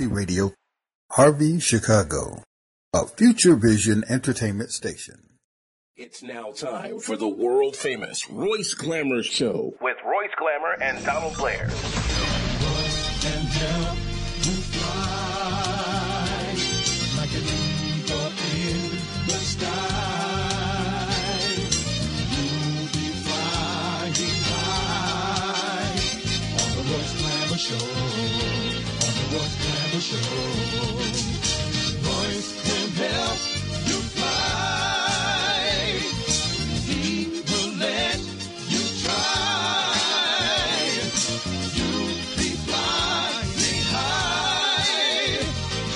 Dusty Radio, Harvey, Chicago, a Future Vision entertainment station. It's now time for the world famous Royce Glamour Show with Royce Glamour and Donald Blair. show.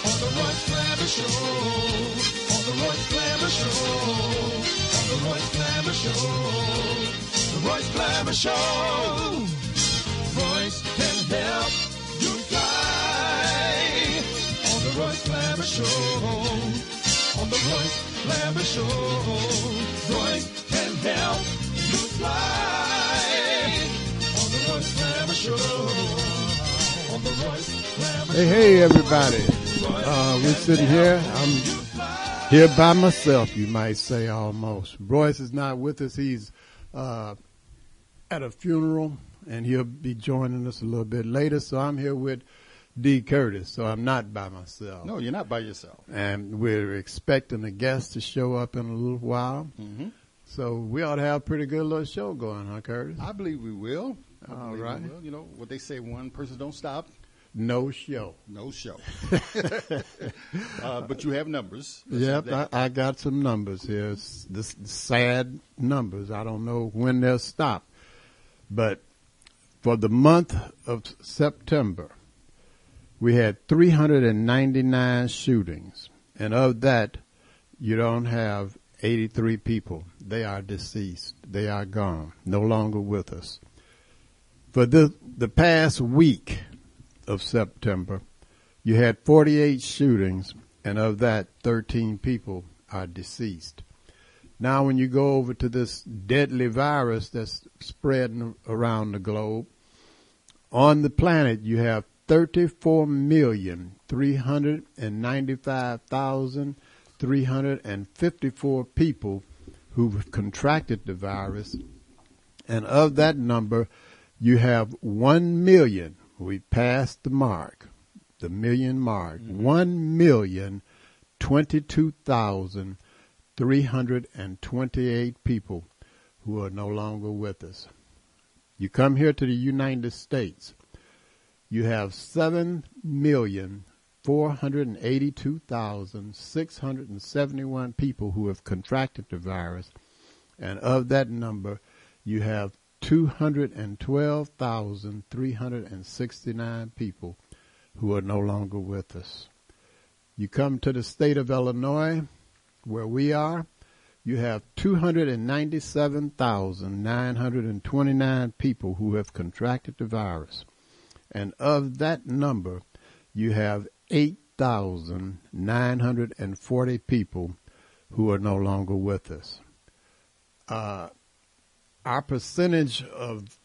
The Royce Glamour Show. The Royce Glamour Show. The Royce Glamour Show. The Royce Glamour Show. Hey, hey, everybody. Uh, we're sitting here. I'm here by myself, you might say almost. Royce is not with us. He's uh, at a funeral, and he'll be joining us a little bit later. So I'm here with D. Curtis. So I'm not by myself. No, you're not by yourself. And we're expecting a guest to show up in a little while. Mm-hmm. So we ought to have a pretty good little show going, huh, Curtis? I believe we will. I All we will. You know what they say: one person don't stop, No show. no show. uh, but you have numbers. Yep. I, I got some numbers here. It's this sad numbers. I don't know when they'll stop. But for the month of September, we had 399 shootings. And of that, you don't have 83 people. They are deceased. They are gone, no longer with us. For the, the past week of September, you had 48 shootings, and of that, 13 people are deceased. Now, when you go over to this deadly virus that's spreading around the globe, on the planet you have 34,395,354 people who've contracted the virus, and of that number, you have 1 million, we passed the mark, the million mark. Mm-hmm. One million twenty-two thousand three hundred and twenty-eight people who are no longer with us. You come here to the United States, you have seven million four hundred and eighty-two thousand six hundred and seventy-one people who have contracted the virus, and of that number, you have 212,369 people who are no longer with us. You come to the state of Illinois, where we are, you have 297,929 people who have contracted the virus. And of that number, you have 8,940 people who are no longer with us. Uh, our percentage of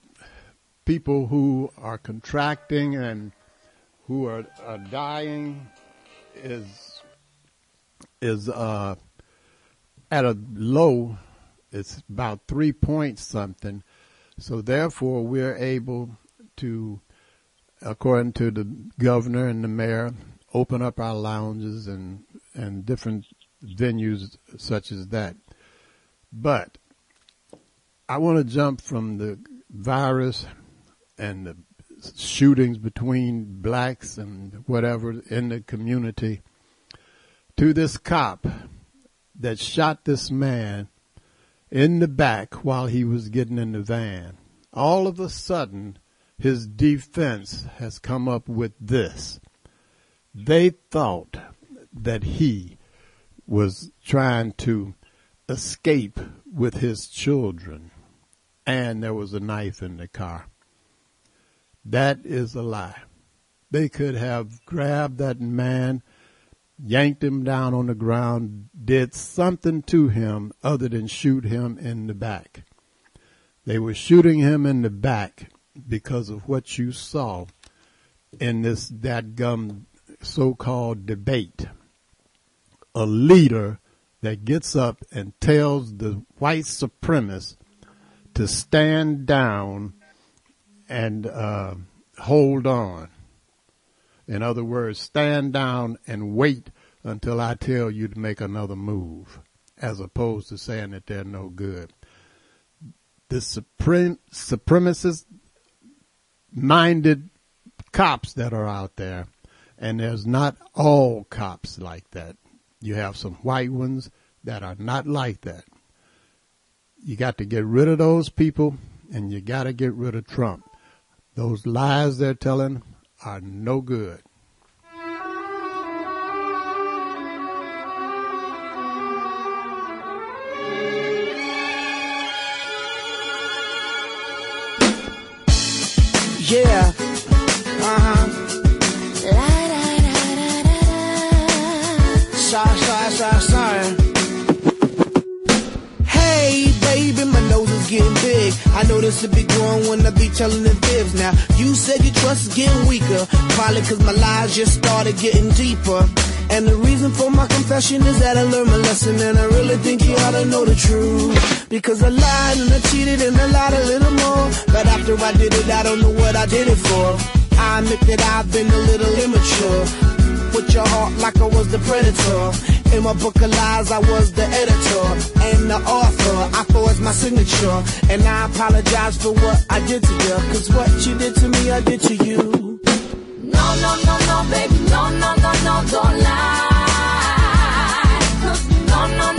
people who are contracting and who are, are dying is is uh, at a low. It's about three point something. So therefore, we're able to, according to the governor and the mayor, open up our lounges and and different venues such as that. But I want to jump from the virus and the shootings between blacks and whatever in the community to this cop that shot this man in the back while he was getting in the van. All of a sudden, his defense has come up with this. They thought that he was trying to escape with his children and there was a knife in the car. That is a lie. They could have grabbed that man, yanked him down on the ground, did something to him other than shoot him in the back. They were shooting him in the back because of what you saw in this that gum so-called debate. A leader that gets up and tells the white supremacists to stand down and uh, hold on. In other words, stand down and wait until I tell you to make another move, as opposed to saying that they're no good. The supreme, supremacist minded cops that are out there, and there's not all cops like that. You have some white ones that are not like that you got to get rid of those people and you got to get rid of Trump. Those lies they're telling are no good. Yeah. Uh huh. Sorry, sorry, sorry, sorry. Hey, baby, my nose is getting big. I know this will be growing when I be telling the fibs. Now, you said your trust is getting weaker. Probably cause my lies just started getting deeper. And the reason for my confession is that I learned my lesson and I really think you ought to know the truth. Because I lied and I cheated and I lied a little more. But after I did it, I don't know what I did it for. I admit that I've been a little immature. With your heart like I was the predator. In my book of lies, I was the editor and the author. I forged my signature. And I apologize for what I did to you. Cause what you did to me, I did to you. No, no, no, no, baby, no, no, no, no, don't lie. No, no, no, no,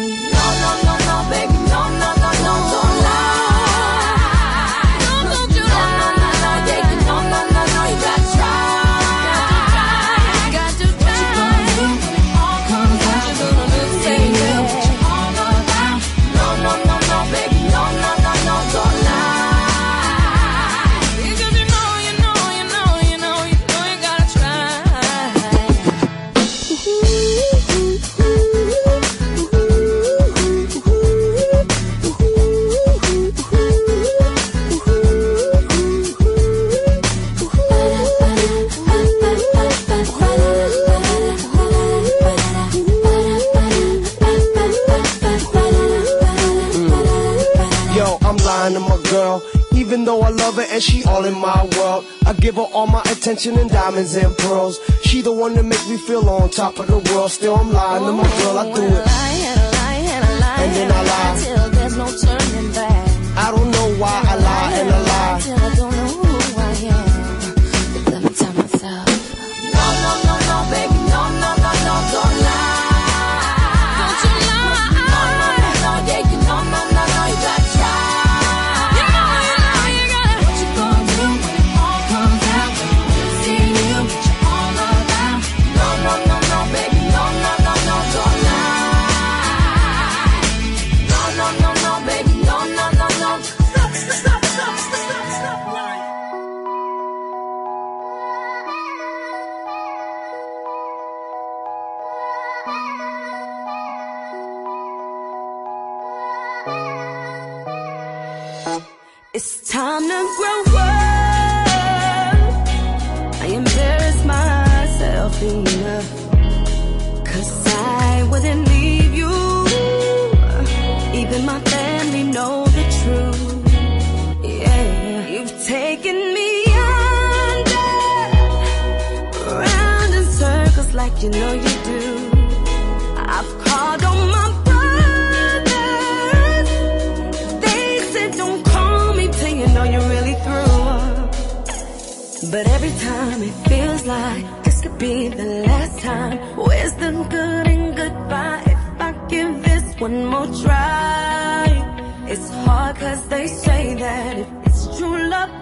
and she all in my world. I give her all my attention and diamonds and pearls. She the one that makes me feel on top of the world. Still I'm lying to my girl, I do it. And then I lie. I don't know why I lie and I lie. It's time to grow up. I embarrass myself enough. Cause I wouldn't leave you. Even my family know the truth. Yeah, you've taken me under. Round in circles like you know you fly. This could be the last time. Wisdom, good and goodbye. If I give this one more try, it's hard cause they say that if it's true love.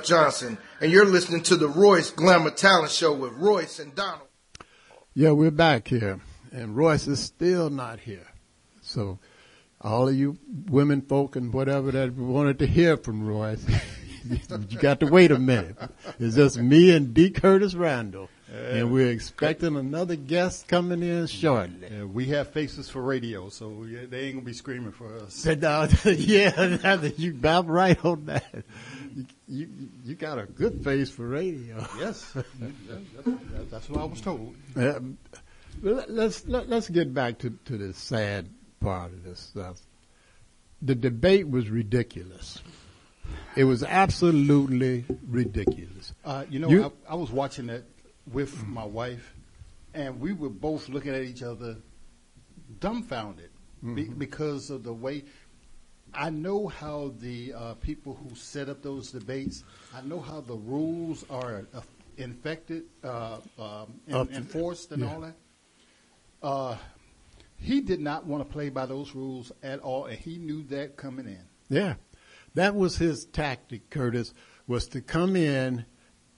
Jeff Johnson, and you're listening to the Royce Glamour Talent Show with Royce and Donald. Yeah, we're back here, and Royce is still not here. So, all of you women folk and whatever that wanted to hear from Royce, you got to wait a minute. It's just me and D. Curtis Randall, and we're expecting another guest coming in shortly. Yeah, we have faces for radio, so they ain't gonna be screaming for us. Said, yeah, that- you about right on that. You, you, you got a good face for radio. Yes, That- that- that's what I was told. Um, let- let's let, let's get back to, to the sad part of this stuff. The debate was ridiculous. It was absolutely ridiculous. Uh, you know, You- I, I was watching it with my wife, and we were both looking at each other, dumbfounded, be, because of the way. I know how the uh, people who set up those debates. I know how the rules are uh, infected, uh, um, Up enforced, and yeah. all that. Uh, he did not want to play by those rules at all, and he knew that coming in. Yeah, that was his tactic, Curtis, was to come in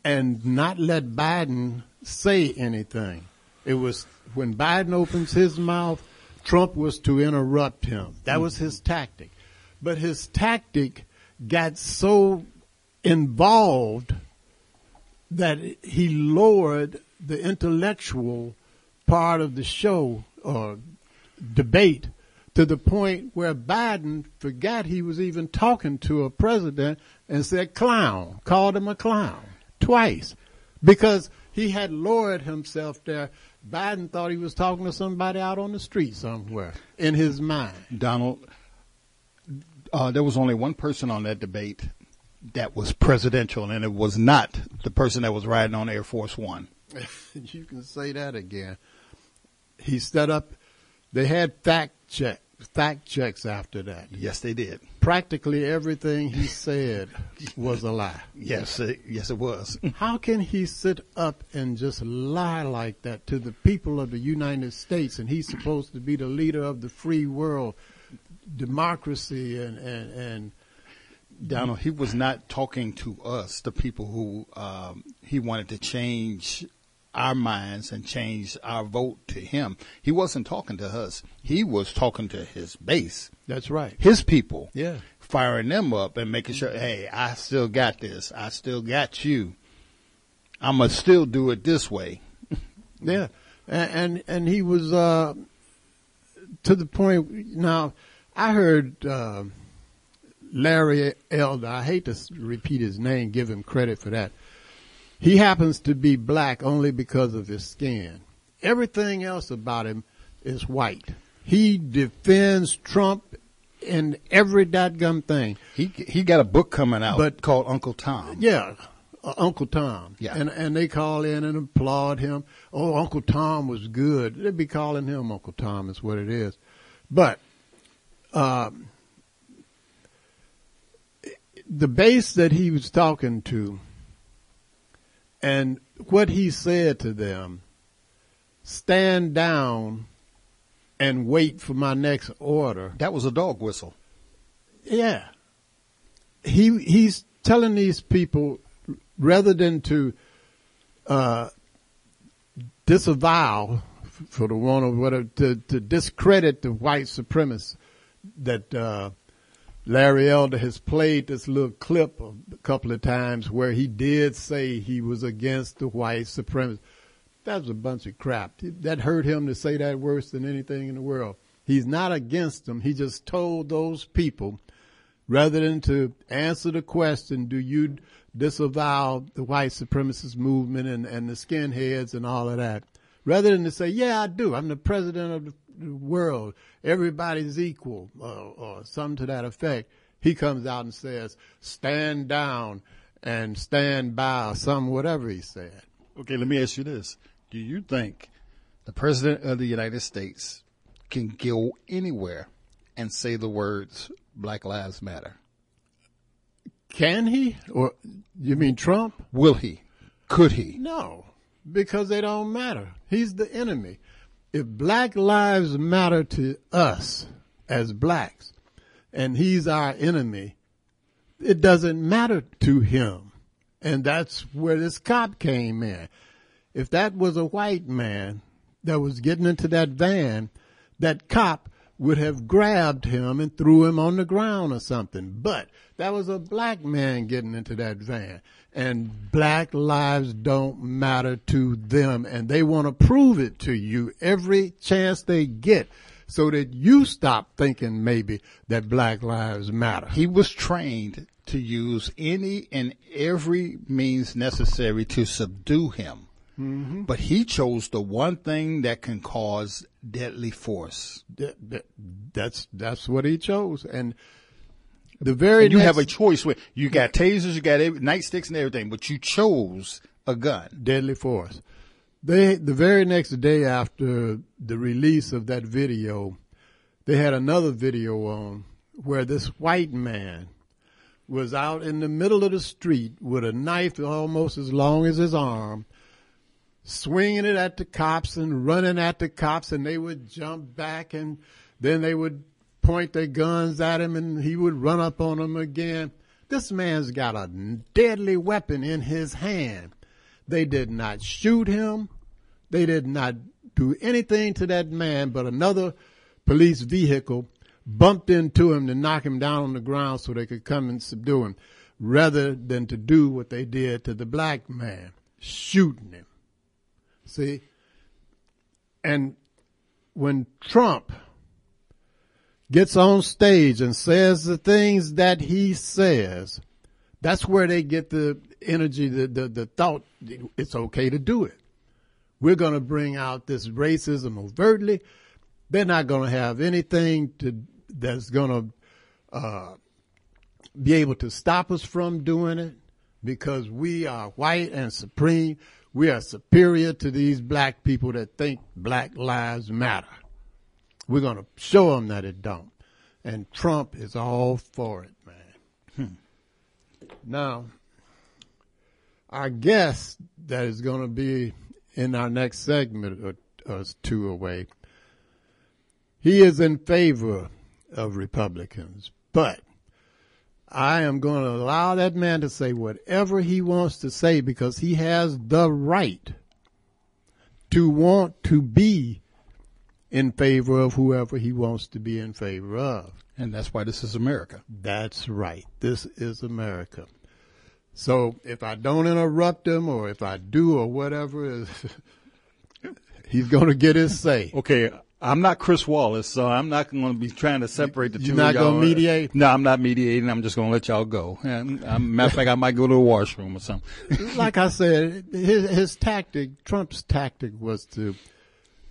and not let Biden say anything. It was when Biden opens his mouth, Trump was to interrupt him. That was his tactic. But his tactic got so involved that he lowered the intellectual part of the show or debate to the point where Biden forgot he was even talking to a president and said clown, called him a clown twice because he had lowered himself there. Biden thought he was talking to somebody out on the street somewhere in his mind. Donald, uh, there was only one person on that debate that was presidential, and it was not the person that was riding on Air Force One. you can say that again. He set up, they had fact check, fact checks after that. Yes, they did. Practically everything he said was a lie. Yes, it, yes, it was. How can he sit up and just lie like that to the people of the United States and he's supposed to be the leader of the free world, democracy and, and, and Donald, he was not talking to us, the people who um, he wanted to change our minds and change our vote to him. He wasn't talking to us. He was talking to his base, that's right. his people. Yeah. firing them up and making sure, hey, I still got this. I still got you. I'm gonna still do it this way. Yeah, and and, and he was uh, to the point. Now, I heard uh, Larry Elder. I hate to repeat his name. Give him credit for that. He happens to be black only because of his skin. Everything else about him is white. He defends Trump in every dadgum thing. He he got a book coming out But- called Uncle Tom. Yeah, uh, Uncle Tom. Yeah. and and they call in and applaud him. Oh, Uncle Tom was good. They'd be calling him Uncle Tom. Is what it is. But um, the base that he was talking to, and what he said to them, stand down and wait for my next order. That was a dog whistle. Yeah. He he's telling these people rather than to uh, disavow, for the want of whatever, to, to discredit the white supremacists that uh, Larry Elder has played this little clip a couple of times where he did say he was against the white supremacists. That's a bunch of crap. That hurt him to say that worse than anything in the world. He's not against them. He just told those people, rather than to answer the question, do you disavow the white supremacist movement and, and the skinheads and all of that? Rather than to say, yeah, I do. I'm the president of the the world. Everybody's equal uh, or something to that effect. He comes out and says, stand down and stand by or some whatever he said. Okay, let me ask you this: Do you think the president of the United States can go anywhere and say the words "Black Lives Matter"? Can he? Or you mean Trump? Will he? Could he? No, because they don't matter. He's the enemy. If black lives matter to us as blacks, and he's our enemy, it doesn't matter to him. And that's where this cop came in. If that was a white man that was getting into that van, that cop would have grabbed him and threw him on the ground or something. But that was a black man getting into that van. And black lives don't matter to them. And they want to prove it to you every chance they get so that you stop thinking maybe that black lives matter. He was trained to use any and every means necessary to subdue him. Mm-hmm. But he chose the one thing that can cause deadly force. That- that- that's that's what he chose, and the very And you next, have a choice. With, you got tasers, you got every, nightsticks and everything, but you chose a gun. deadly force. They the very next day after the release of that video, they had another video on where this white man was out in the middle of the street with a knife almost as long as his arm, swinging it at the cops and running at the cops, and they would jump back and then they would point their guns at him and he would run up on them again. This man's got a deadly weapon in his hand. They did not shoot him. They did not do anything to that man, but another police vehicle bumped into him to knock him down on the ground so they could come and subdue him, rather than to do what they did to the black man, shooting him. See? And when Trump gets on stage and says the things that he says, that's where they get the energy, the, the, the thought it's okay to do it. We're going to bring out this racism overtly. They're not going to have anything to, that's going to uh, be able to stop us from doing it because we are white and supreme. We are superior to these black people that think black lives matter. We're going to show them that it don't. And Trump is all for it, man. Hmm. Now, our guest that is going to be in our next segment or, or two away, he is in favor of Republicans, but I am going to allow that man to say whatever he wants to say because he has the right to want to be in favor of whoever he wants to be in favor of. And that's why this is America. That's right. This is America. So if I don't interrupt him or if I do or whatever, he's going to get his say. Okay, I'm not Chris Wallace, so I'm not going to be trying to separate the You're 2 not of y'all. gonna mediate? No, I'm not mediating. I'm just going to let y'all go. And, um, matter of fact, I might go to the washroom or something. like I said, his, his tactic, Trump's tactic was to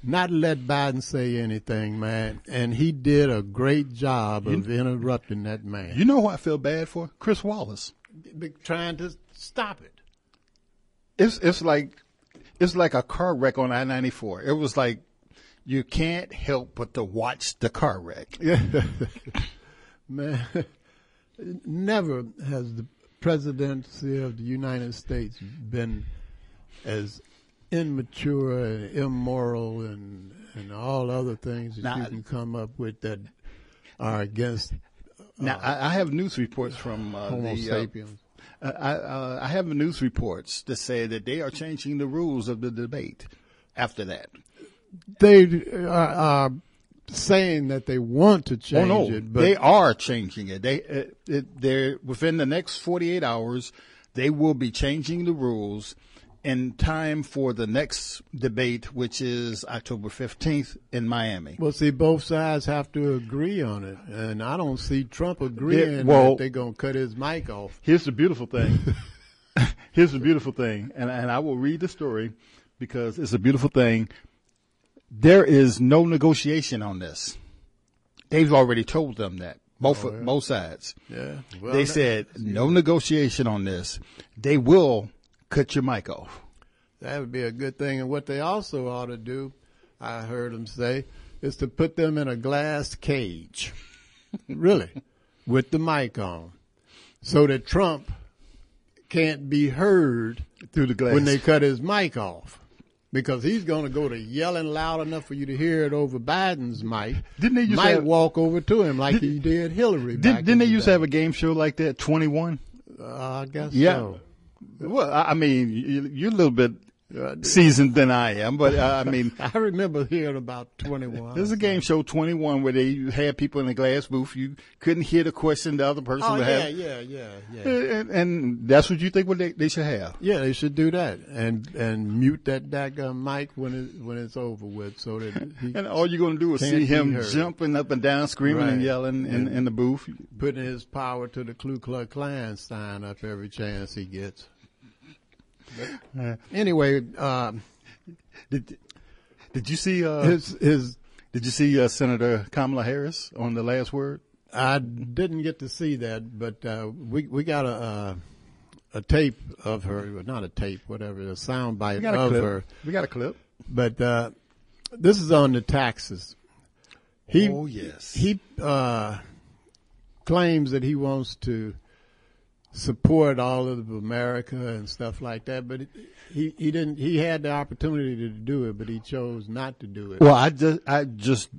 not let Biden say anything, man. And he did a great job of interrupting that man. You know who I feel bad for? Chris Wallace. Be- trying to stop it. It's it's like it's like a car wreck on I-94. It was like you can't help but to watch the car wreck. Man, never has the presidency of the United States been as immature and immoral and and all other things that you can come up with that are against Now I, I have news reports from uh, Homo the. Uh, sapiens. I, uh, I have news reports that say that they are changing the rules of the debate after that. They are, are saying that they want to change oh no, it, but they are changing it. They uh, it, they're within the next 48 hours. They will be changing the rules in time for the next debate, which is October 15th in Miami. well, see, both sides have to agree on it, and I don't see Trump agreeing well- that they're going to cut his mic off. Here's the beautiful thing. Here's the beautiful thing, and and I will read the story because it's a beautiful thing. There is no negotiation on this. They've already told them that both oh, both sides. Yeah, well, they said no negotiation on this. They will cut your mic off. That would be a good thing. And what they also ought to do, I heard them say, is to put them in a glass cage. really. With the mic on. So that Trump can't be heard Through the glass. when they cut his mic off. Because he's going to go to yelling loud enough for you to hear it over Biden's mic. Didn't they used to might have- walk over to him like he did Hillary? Did, back didn't they the used to have a game show like that? Twenty one. Uh, I guess Yeah. so. Well, I I mean, you're a little bit seasoned than I am, but uh, I mean, I remember hearing about 21. there's a game show 21 where they had people in a glass booth. You couldn't hear the question the other person Oh, would yeah, have. yeah, yeah, yeah. And, and that's what you think what they, they should have. Yeah, they should do that and and mute that daggone mic when it when it's over with, so that And all you're going to do is see him jumping up and down, screaming and yelling in, Yeah. in the booth. putting his power to the Ku Klux Klan sign up every chance he gets. Uh, Anyway, um, did did you see uh, his his did you see uh, Senator Kamala Harris on the last word? I didn't get to see that, but uh, we we got a uh, a tape of her, not a tape, whatever, a sound bite of clip. her. We got a clip. But uh, this is on the taxes. He, Oh, yes. He uh, claims that he wants to support all of America and stuff like that, but it, he he didn't. He had the opportunity to do it, but he chose not to do it. Well, I just I just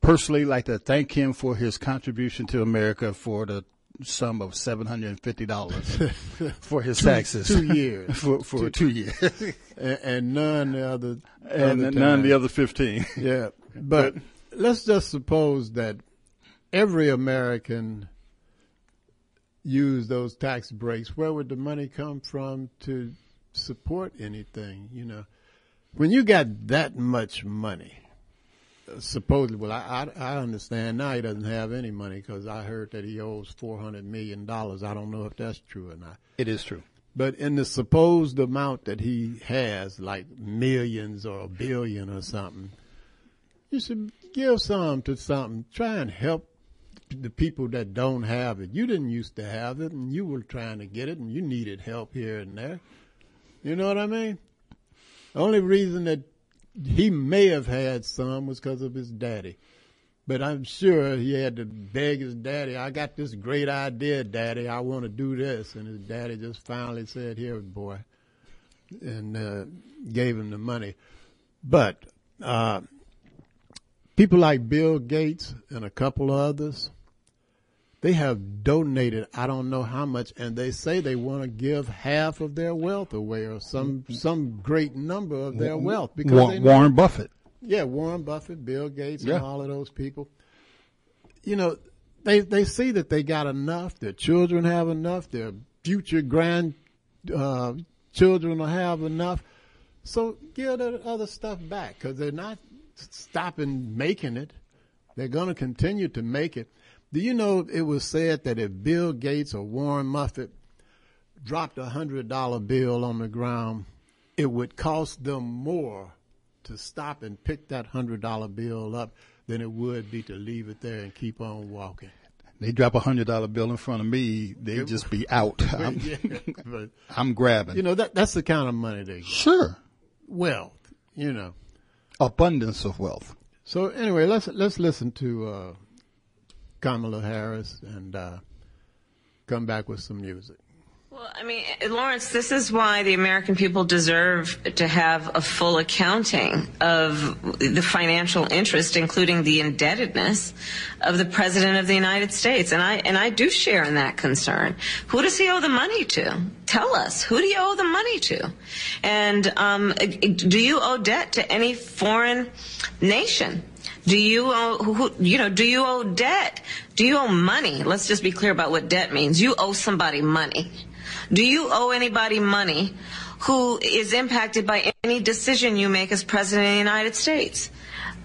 personally like to thank him for his contribution to America for the sum of seven hundred and fifty dollars for his taxes. two years. for for two years, and, and none the other and other none of the other fifteen. Yeah, but let's just suppose that every American used those tax breaks. Where would the money come from to support anything? You know, when you got that much money, uh, supposedly, well, I, I, I understand now he doesn't have any money because I heard that he owes four hundred million dollars. I don't know if that's true or not. It is true. But in the supposed amount that he has, like millions or a billion or something, you should give some to something. Try and help the people that don't have it. You didn't used to have it, and you were trying to get it, and you needed help here and there. You know what I mean? The only reason that he may have had some was because of his daddy. But I'm sure he had to beg his daddy, I got this great idea, daddy. I want to do this. And his daddy just finally said, here, boy, and uh, gave him the money. But uh, people like Bill Gates and a couple of others, they have donated I don't know how much, and they say they want to give half of their wealth away or some some great number of their wealth because Wa- they know- Warren Buffett. yeah, Warren Buffett, Bill Gates, Yeah. and all of those people. You know, they they see that they got enough. Their children have enough. Their future grand uh, children will have enough. So give the other stuff back because they're not stopping making it. They're going to continue to make it. Do you know it was said that if Bill Gates or Warren Buffett dropped a hundred dollar bill on the ground, it would cost them more to stop and pick that hundred dollar bill up than it would be to leave it there and keep on walking. They drop a hundred dollar bill in front of me, they just be out. I'm, Yeah, but, I'm grabbing. you know that that's the kind of money they get. sure, Wealth, you know. abundance of wealth. So anyway, let's let's listen to uh, Kamala Harris and uh, come back with some music. Well, I mean, Lawrence, this is why the American people deserve to have a full accounting of the financial interest, including the indebtedness of the President of the United States. And I, and I do share in that concern. Who does he owe the money to? Tell us. Who do you owe the money to? And um, do you owe debt to any foreign nation? Do you owe, who, you know, do you owe debt? Do you owe money? Let's just be clear about what debt means. You owe somebody money. Do you owe anybody money who is impacted by any decision you make as president of the United States?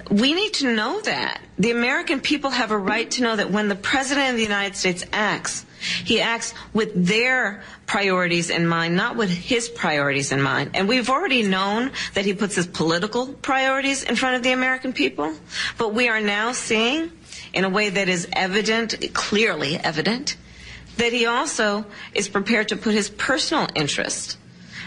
We need to know that. The American people have a right to know that when the president of the United States acts, he acts with their priorities in mind, not with his priorities in mind. And we've already known that he puts his political priorities in front of the American people. But we are now seeing, in a way that is evident, clearly evident, that he also is prepared to put his personal interest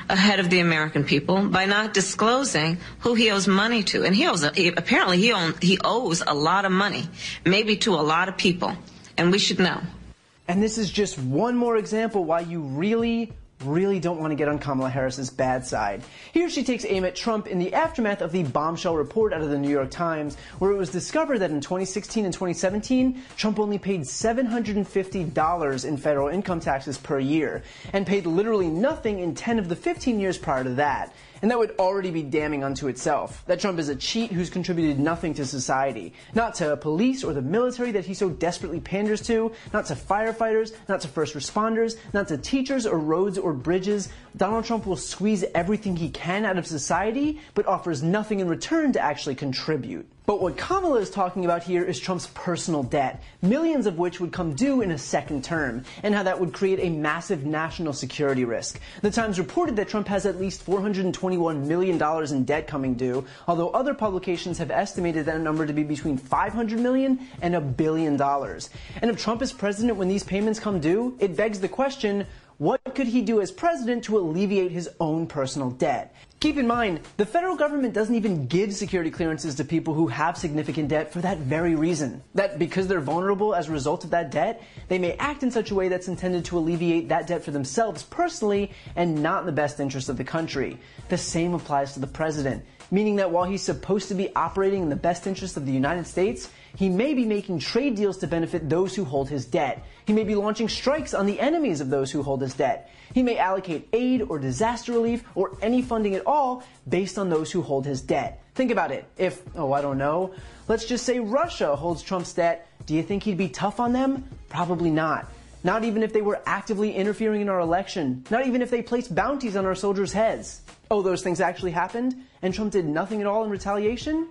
ahead of the American people by not disclosing who he owes money to. And he owes, apparently he owes a lot of money, maybe to a lot of people. And we should know. And this is just one more example why you really really don't want to get on Kamala Harris's bad side. Here she takes aim at Trump in the aftermath of the bombshell report out of the New York Times, where it was discovered that in 2016 and 2017, Trump only paid $750 in federal income taxes per year, and paid literally nothing in 10 of the 15 years prior to that. And that would already be damning unto itself. That Trump is a cheat who's contributed nothing to society. Not to police or the military that he so desperately panders to, not to firefighters, not to first responders, not to teachers or roads or bridges. Donald Trump will squeeze everything he can out of society, but offers nothing in return to actually contribute. But what Kamala is talking about here is Trump's personal debt, millions of which would come due in a second term, and how that would create a massive national security risk. The Times reported that Trump has at least $421 million in debt coming due, although other publications have estimated that number to be between 500 million and a billion dollars. And if Trump is president when these payments come due, it begs the question, what could he do as president to alleviate his own personal debt? Keep in mind, the federal government doesn't even give security clearances to people who have significant debt for that very reason. That because they're vulnerable as a result of that debt, they may act in such a way that's intended to alleviate that debt for themselves personally and not in the best interest of the country. The same applies to the president, meaning that while he's supposed to be operating in the best interest of the United States, he may be making trade deals to benefit those who hold his debt. He may be launching strikes on the enemies of those who hold his debt. He may allocate aid or disaster relief or any funding at all based on those who hold his debt. Think about it. If, oh, I don't know, let's just say Russia holds Trump's debt, do you think he'd be tough on them? Probably not. Not even if they were actively interfering in our election. Not even if they placed bounties on our soldiers' heads. Oh, those things actually happened? And Trump did nothing at all in retaliation?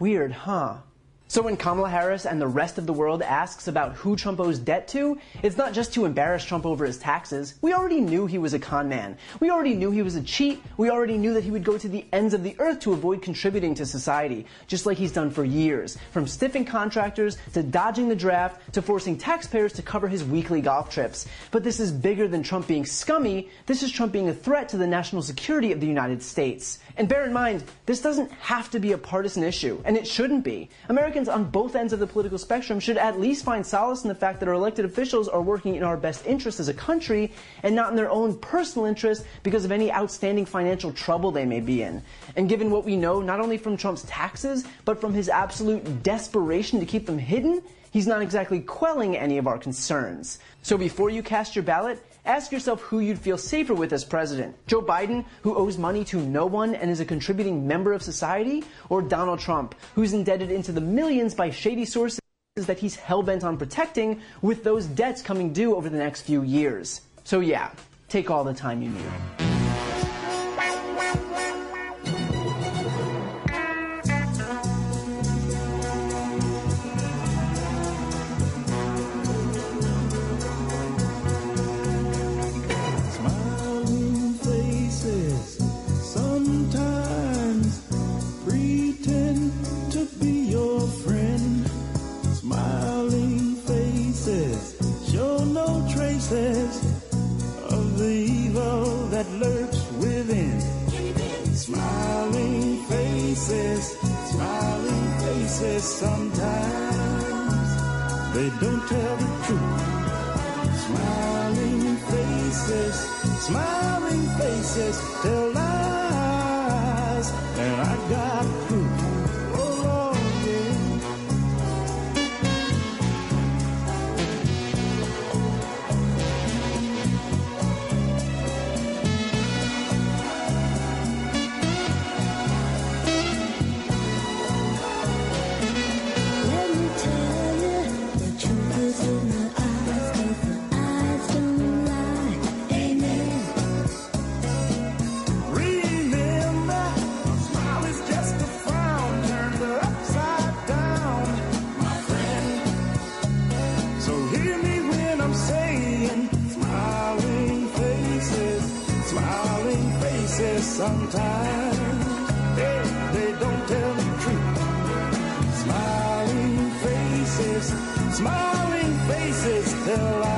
Weird, huh? So when Kamala Harris and the rest of the world asks about who Trump owes debt to, it's not just to embarrass Trump over his taxes. We already knew he was a con man. We already knew he was a cheat. We already knew that he would go to the ends of the earth to avoid contributing to society, just like he's done for years. From stiffing contractors, to dodging the draft, to forcing taxpayers to cover his weekly golf trips. But this is bigger than Trump being scummy. This is Trump being a threat to the national security of the United States. And bear in mind, this doesn't have to be a partisan issue, and it shouldn't be. Americans on both ends of the political spectrum should at least find solace in the fact that our elected officials are working in our best interest as a country and not in their own personal interest because of any outstanding financial trouble they may be in. And given what we know, not only from Trump's taxes, but from his absolute desperation to keep them hidden, he's not exactly quelling any of our concerns. So before you cast your ballot, Ask yourself who you'd feel safer with as president. Joe Biden, who owes money to no one and is a contributing member of society? Or Donald Trump, who's indebted into the millions by shady sources that he's hell-bent on protecting with those debts coming due over the next few years? So yeah, take all the time you need. Faces, smiling faces sometimes they don't tell the truth. Smiling faces, smiling faces tell lies, and I got sometimes. They, don't tell the truth. Smiling faces, smiling faces tell lies,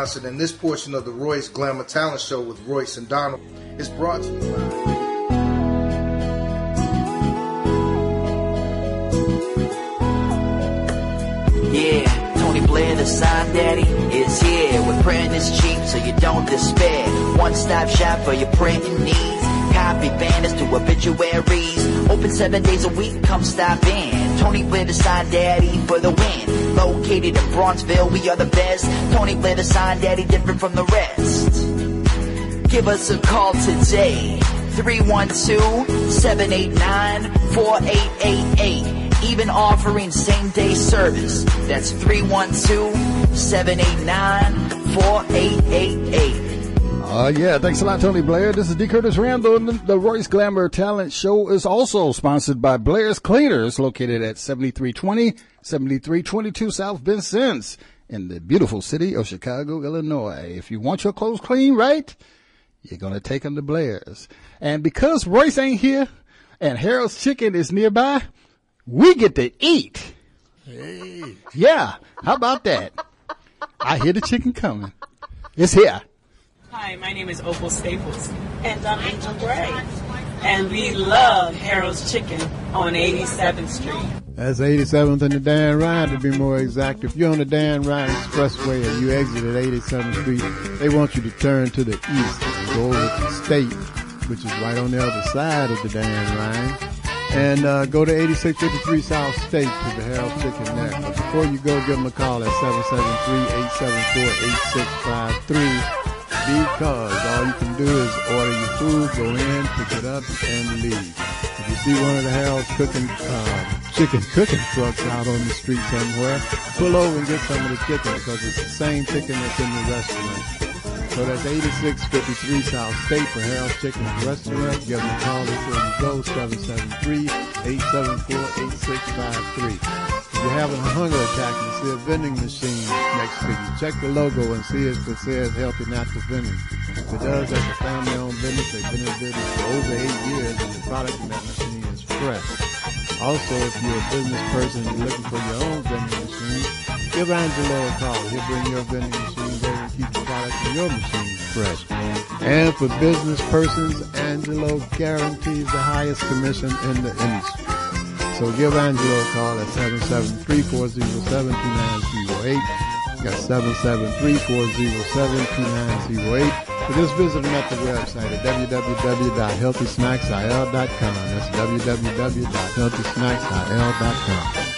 Jeff and this portion of the Royce Glamour Talent Show with Royce and Donald is brought to you by. Yeah, Tony Blair, the sign daddy, is here. With printing is cheap, so you don't despair. One stop shop for your printing needs. Copy banners to obituaries. Open seven days a week, come stop in. Tony Blair, the sign daddy, for the win. Located in Bronxville, we are the best. Tony Blair, the sign daddy, different from the rest. Give us a call today. 312-789-4888. Even offering same day service. That's 312-789-4888. Uh, yeah, thanks a lot, Tony Blair. This is D. Curtis Randall, and the- the Royce Glamour Talent Show is also sponsored by Blair's Cleaners, located at 7320, 7322 South Vincennes in the beautiful city of Chicago, Illinois. If you want your clothes clean, right, you're going to take them to Blair's. And because Royce ain't here and Harold's Chicken is nearby, we get to eat. Yeah, how about that? I hear the chicken coming. It's here. Hi, my name is Opal Staples. And I'm Angel Gray. And we love Harold's Chicken on 87th Street. That's 87th and the Dan Ryan to be more exact. If you're on the Dan Ryan Expressway and you exit at 87th Street, they want you to turn to the east and go over to State, which is right on the other side of the Dan Ryan, and uh, go to 8653 South State to the Harold Chicken there. But before you go, give them a call at 773-874-8653 because all you can do is order your food, go in, pick it up, and leave. If you see one of the Harold's cooking, uh, chicken cooking trucks out on the street somewhere, pull over and get some of the chicken because it's the same chicken that's in the restaurant. So that's 8653 South State for Harold's Chicken Restaurant. Give them a call before you go, 773-874-8653. You're having a hunger attack and see a vending machine next to you, check the logo and see if it says healthy natural vending. If it does, that's a family-owned business. They've been in business for over eight years and the product in that machine is fresh. Also, if you're a business person and you're looking for your own vending machine, give Angelo a call. He'll bring your vending machine there and keep the product in your machine fresh. And for business persons, Angelo guarantees the highest commission in the industry. So give Angelo a call at 773-407-2908. That's 773-407-2908. Or just visit them at the website at www.healthysnacksil.com. That's www.healthysnacksil.com.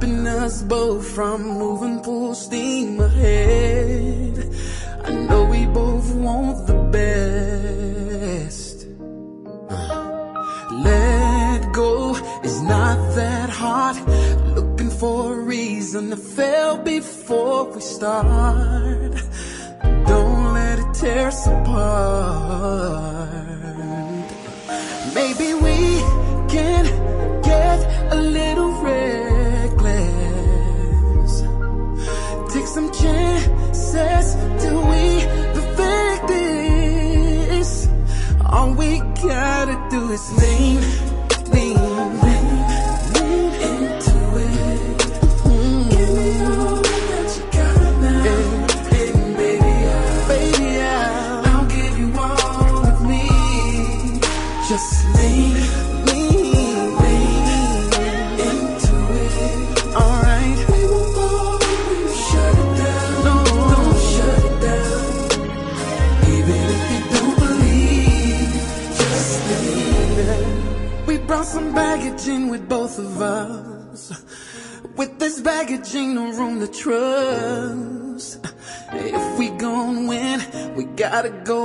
stopping us both from moving gotta go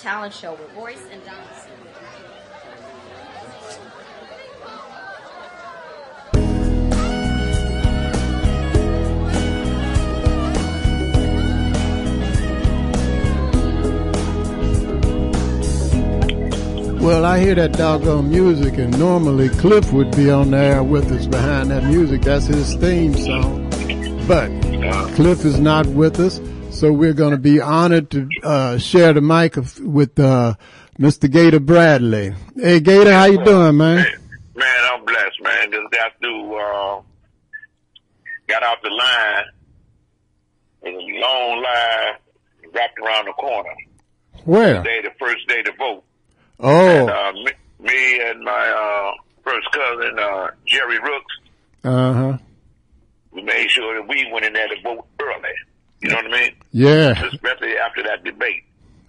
talent show with Royce and Donald. Well, I hear that doggone music, and normally Cliff would be on there with us behind that music. That's his theme song. But Cliff is not with us, so we're going to be honored to uh, share the mic with uh, Mr. Gator Bradley. Hey, Gator, how you doing, man? Man, I'm blessed, man. Just got through, uh, got off the line. It was a long line, wrapped around the corner. Where? Day, the first day to vote. Oh, And, uh, me, me and my, uh, first cousin, uh, Jerry Rooks, uh huh. we made sure that we went in there to vote early. You know what I mean? Yeah. Especially after that debate.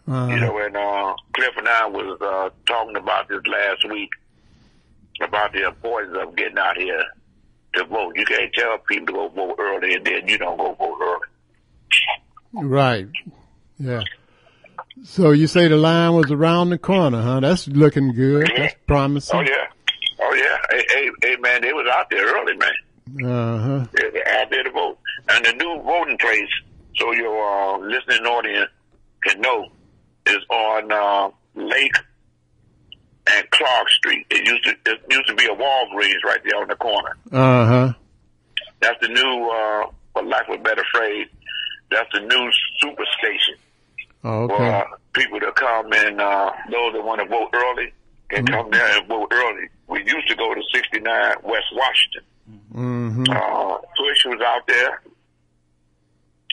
Uh-huh. You know, and uh, Cliff and I was uh, talking about this last week about the importance of getting out here to vote. You can't tell people to go vote early and then you don't go vote early. Right. Yeah. So you say the line was around the corner, huh? That's looking good. That's promising. Oh yeah, oh yeah. Hey, hey, hey man, they was out there early, man. Uh huh. They were out there to vote, and the new voting place, so your uh, listening audience can know, is on uh, Lake and Clark Street. It used to it used to be a Walgreens right there on the corner. Uh huh. That's the new, uh, for lack of a better phrase, that's the new super station Oh, for uh, people to come and uh, those that want to vote early can Mm-hmm. come there and vote early. We used to go to 69 West Washington. Mm-hmm. Uh, Push was out there.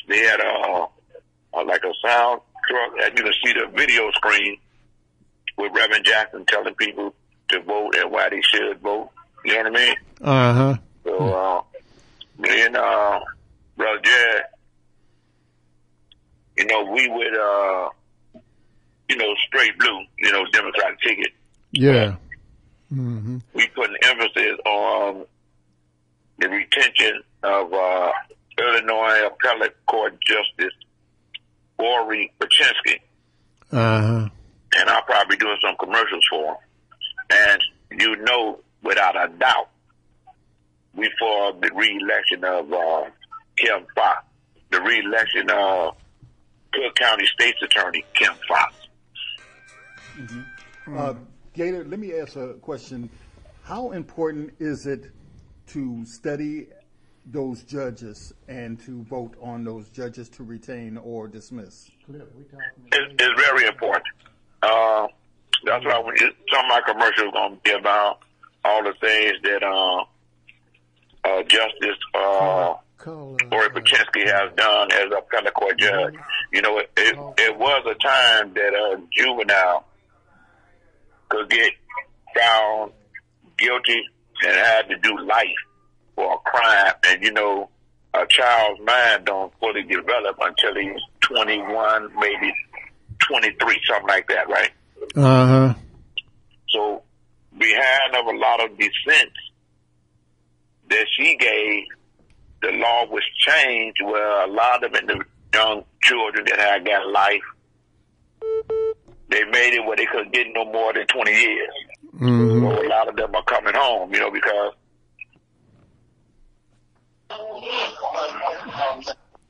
They had a, a like a sound truck, and you can see the video screen with Reverend Jackson telling people to vote and why they should vote. You know what I mean? Uh huh. So, uh, me and, uh, Brother Jed, you know, we would, uh, you know, straight blue, you know, Democratic ticket. Yeah. Mm-hmm. We put an emphasis on the retention of, uh, Illinois Appellate Court Justice Lori Paczynski. Uh huh. And I'll probably be doing some commercials for him. And you know, without a doubt, we for the re-election of uh, Kim Foxx, the re-election of Cook County State's Attorney Kim Foxx. Uh, Gator, let me ask a question. How important is it to study those judges and to vote on those judges to retain or dismiss? It's, it's very important. Uh, that's why when it, some of my commercials going to be about all the things that uh, uh, Justice uh, Lori Paczynski has done as a appellate court judge. You know, it, it, it was a time that a juvenile could get found guilty and had to do life for a crime. And, you know, a child's mind don't fully develop until he's 21, maybe 23, something like that, right? Uh huh. So behind of a lot of dissents that she gave, the law was changed where a lot of the young children that had got life, they made it where they couldn't get no more than 20 years. Mm-hmm. So a lot of them are coming home, you know, because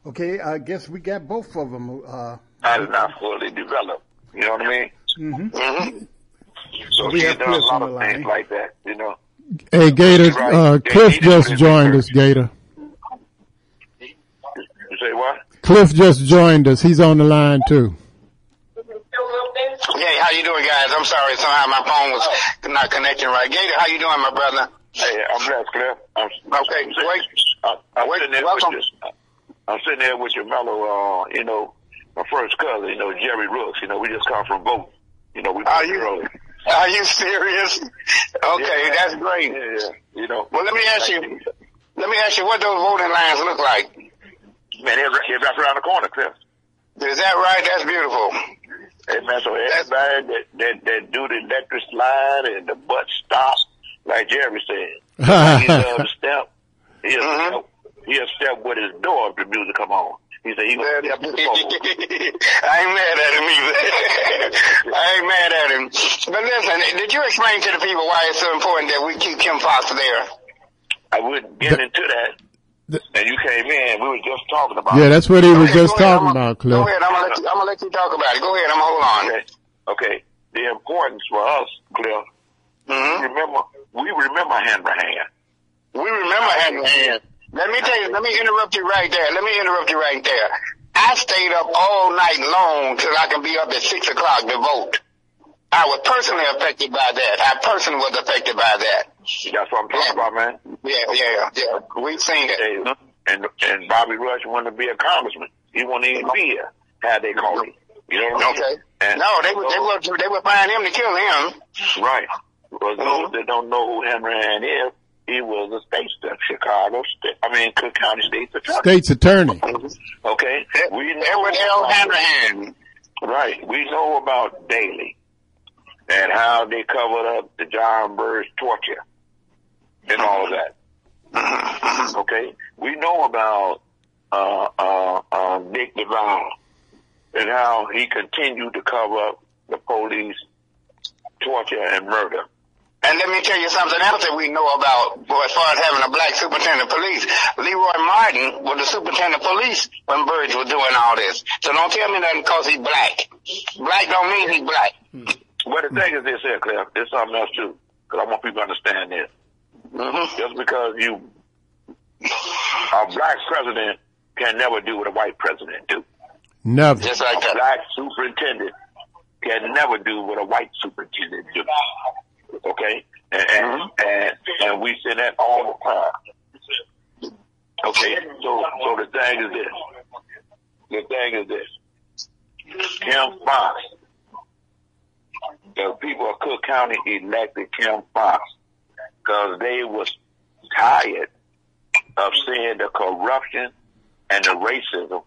Okay, I guess we got both of them. Uh, that's not fully developed. You know what I mean? mhm. Mm-hmm. So We she's have done a lot on of the things line. like that, you know. Hey, Gator. Right. Uh, Cliff needed just joined us. Gator. You say what? Cliff just joined us. He's on the line too. Hey, how you doing, guys? I'm sorry, somehow my phone was not connecting right. Gator, how you doing, my brother? Hey, I'm blessed, Cliff. I'm, Okay, I'm, great. I'm, I'm sitting there welcome. with your, I'm sitting there with your mellow, uh, you know, my first cousin, you know, Jerry Rooks. You know, we just come from both. You know, we Are you-. Are you serious? Okay, Yeah. that's great. Yeah. You know. Well, let me ask you. Let me ask you what those voting lines look like. Man, they're, they're right around the corner, Cliff. Is that right? That's beautiful. Hey, man, so everybody that, that, that do the electric slide and the butt stop, like Jerry said, he does step. He'll, Mm-hmm. step, he'll step with his door if the music come on. He said he gonna step to phone. I ain't mad at him either. I ain't mad at him. But listen, did you explain to the people why it's so important that we keep Kim Foxx there? I would get into that, and you came in. We were just talking about. Yeah, it. that's what he was Okay, just go ahead, talking I'm about, Cliff. Go ahead, I'm gonna let you. I'm gonna let you talk about it. Go ahead, I'm gonna hold on. Okay. Okay. the importance for us, Cliff. Mm-hmm. Remember, we remember Hanrahan. We remember hand Hanrahan. Let me tell you, let me interrupt you right there. Let me interrupt you right there. I stayed up all night long till I can be up at six o'clock to vote. I was personally affected by that. I personally was affected by that. That's what I'm talking about, man. Yeah, yeah, yeah. We've seen it. And and Bobby Rush wanted to be a congressman. He wanted even be here had they called him. You know what I mean? Okay. And No, they would, they would, they would find him to kill him. Right. For those that don't know who Hanrahan is, he was a state of Chicago State, I mean, Cook County State's attorney. State's attorney. Okay. We know Edward L. Hanrahan. Right. We know about Daley and how they covered up the Jon Burge torture and all of that. Okay. We know about uh, uh, uh, Dick Devine and how he continued to cover up the police torture and murder. And let me tell you something else that we know about well, as far as having a black superintendent of police. Leroy Martin was the superintendent of police when Burge was doing all this. So don't tell me nothing because he's black. Black don't mean he's black. Hmm. Well, the thing is this here, Cliff. There's something else too, because I want people to understand this. Mm-hmm. Just because you a black president can never do what a white president do. Never. Just like A black superintendent can never do what a white superintendent do. Okay, and and, mm-hmm. and and we say that all the time. Okay, so so the thing is this. The thing is this. Kim Foxx, the people of Cook County elected Kim Foxx because they was tired of seeing the corruption and the racism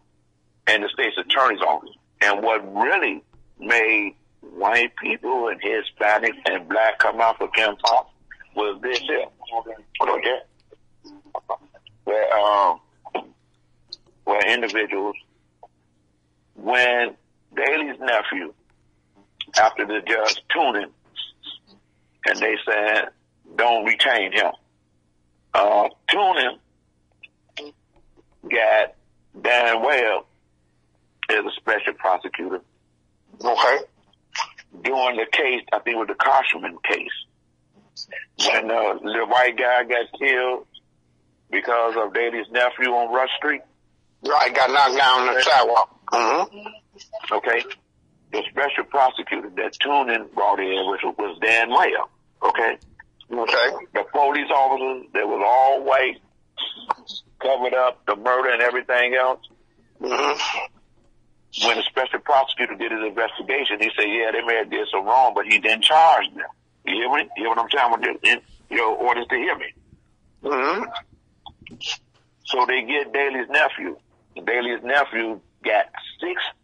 in the state's attorney's office. And what really made white people and Hispanic and black come out for Kim Foxx was this here. Okay? Where, um, where individuals, when Daley's nephew, after the judge Toomin, and they said, don't retain him. Uh, Toomin got Dan Webb as a special prosecutor. Okay. During the case, I think it was the Koschman case, when uh, the white guy got killed because of Daley's nephew on Rush Street. Right, got knocked down on the sidewalk. Mm-hmm. Okay. The special prosecutor that Toomin brought in, which was Dan Webb. Okay. Okay. The police officers, they was all white, covered up the murder and everything else. Mm-hmm. When the special prosecutor did his investigation, he said, yeah, they may have did some wrong, but he didn't charge them. You hear me? You hear what I'm telling you? In your orders to hear me. Mm-hmm. So they get Daley's nephew. Daley's nephew got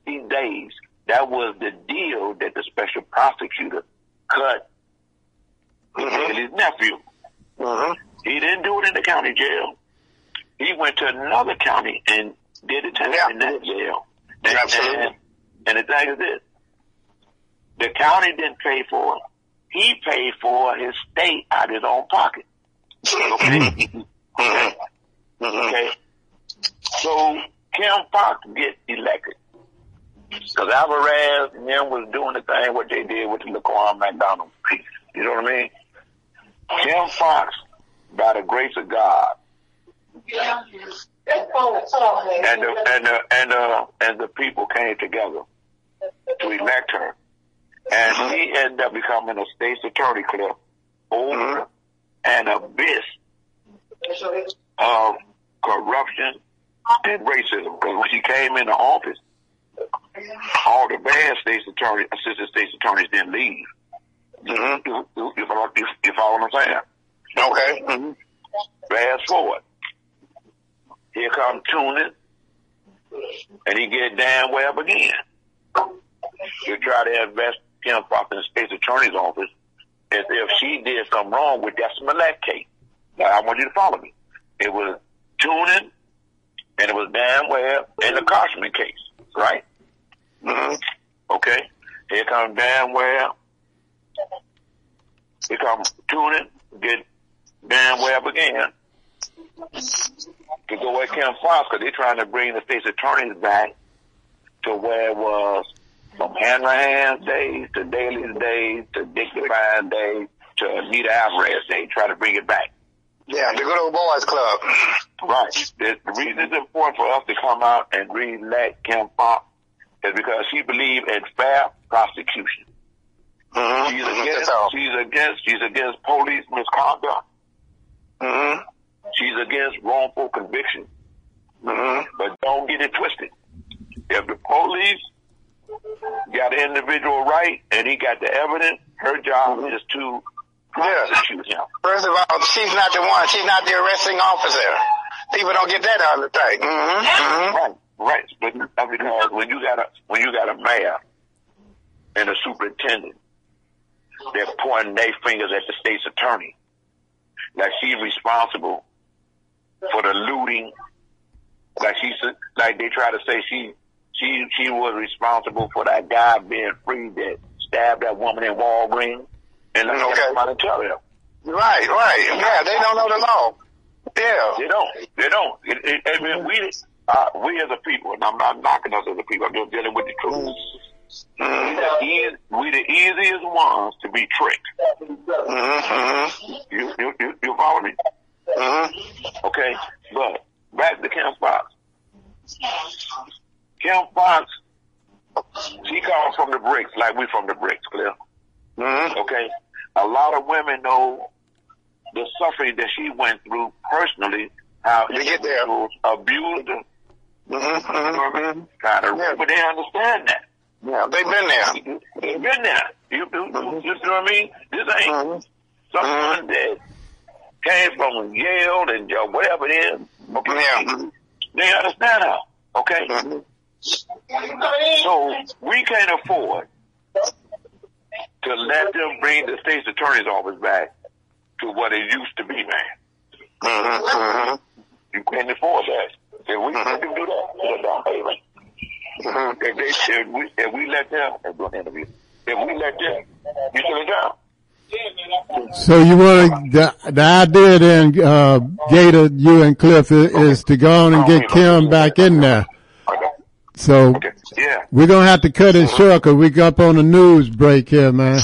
60 days. That was the deal that the special prosecutor cut with Daley's nephew. He didn't do it in the county jail. He went to another county and did the time in that jail. And, and, and the thing is this, the county didn't pay for it. He paid for his state out of his own pocket. Okay? okay. Okay. So Kim Foxx get elected. Because Alvarez and them was doing the thing what they did with the Laquan McDonald piece. You know what I mean? Kim Foxx, by the grace of God, and the and the and the and the people came together to elect her, and he ended up becoming a state's attorney, Cliff, over an abyss of corruption and racism. Because when she came into office, all the bad state's attorney, assistant state's attorneys didn't leave. Mm-hmm. You, you, you, you follow what I'm saying? Okay. Mm-hmm. Fast forward. Here come Toomin, and he get Dan Webb again. You try to invest Kim Foxx in the state's attorney's office as if she did something wrong with that Smollett case. Now, I want you to follow me. It was Toomin, and it was Dan Webb in the Koschman case, right? Mm-hmm. Okay. Here comes Dan Webb. Here comes Toomin, get Dan Webb again to go at Kim Foxx because they're trying to bring the state's attorneys back to where it was from Hanrahan days to Daley's days to Dick Devine days to Anita Alvarez days, try to bring it back. Yeah, the good old boys club. Right. The, the reason it's important for us to come out and re-elect Kim Foxx is because she believes in fair prosecution. Mm-hmm. She's against, she's against, she's against police misconduct. Mm-hmm. Against wrongful conviction. Mm-hmm. But don't get it twisted. If the police got an individual right and he got the evidence, her job is to prosecute him. First of all, she's not the one. She's not the arresting officer. People don't get that out of the thing. Mm-hmm. Right, right. But because when you got a when you got a mayor and a superintendent, they're pointing their fingers at the state's attorney. Like she's responsible for the looting. Like she's like they try to say she she she was responsible for that guy being free that stabbed that woman in Walgreens. And get somebody to tell them. Right, right. Yeah, they don't know the law. Yeah. They don't. They don't. It, it, I mean, we, uh, we as a people, and I'm not knocking us as a people, I'm just dealing with the truth. We, the eas- we the easiest ones to be tricked. Mm-hmm. You, you, you, you follow me? Mm-hmm. Okay, but back to Kim Foxx. Kim Foxx, she comes from the bricks, like we from the bricks, clear? Mm-hmm. Okay, a lot of women know the suffering that she went through personally, how individuals abused her, Mm-hmm. kind of, but they understand that. Yeah, they've been there. They've been there. You, you, you, you know what I mean? This ain't someone that came from Yale and uh, whatever it is. Okay, they understand how. Okay, so we can't afford to let them bring the state's attorney's office back to what it used to be, man. Mm-hmm. You can't afford that. If we let them do that, it's a down payment. If, they, if, we, if we let them, if we interview, if we let them, you shut it down. So you want the, the idea then, uh, Gator, you and Cliff is, is to go on and get Kim back in there. So yeah, we're gonna have to cut it short because we got up on the news break here, man.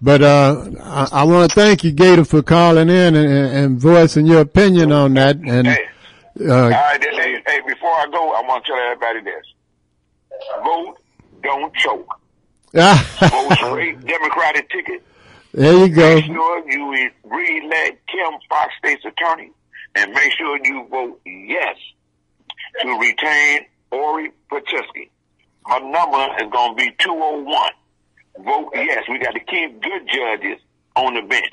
But uh, I, I want to thank you, Gator, for calling in and, and, voicing your opinion on that. And All uh, right, then, hey, hey, before I go, I want to tell everybody this. Vote, don't choke. Vote for straight Democratic ticket. There you go. Make sure you re-elect Kim Foxx State's attorney, and make sure you vote yes to retain Lori Paczynski. Her number is going to be 201. Vote yes. We got to keep good judges on the bench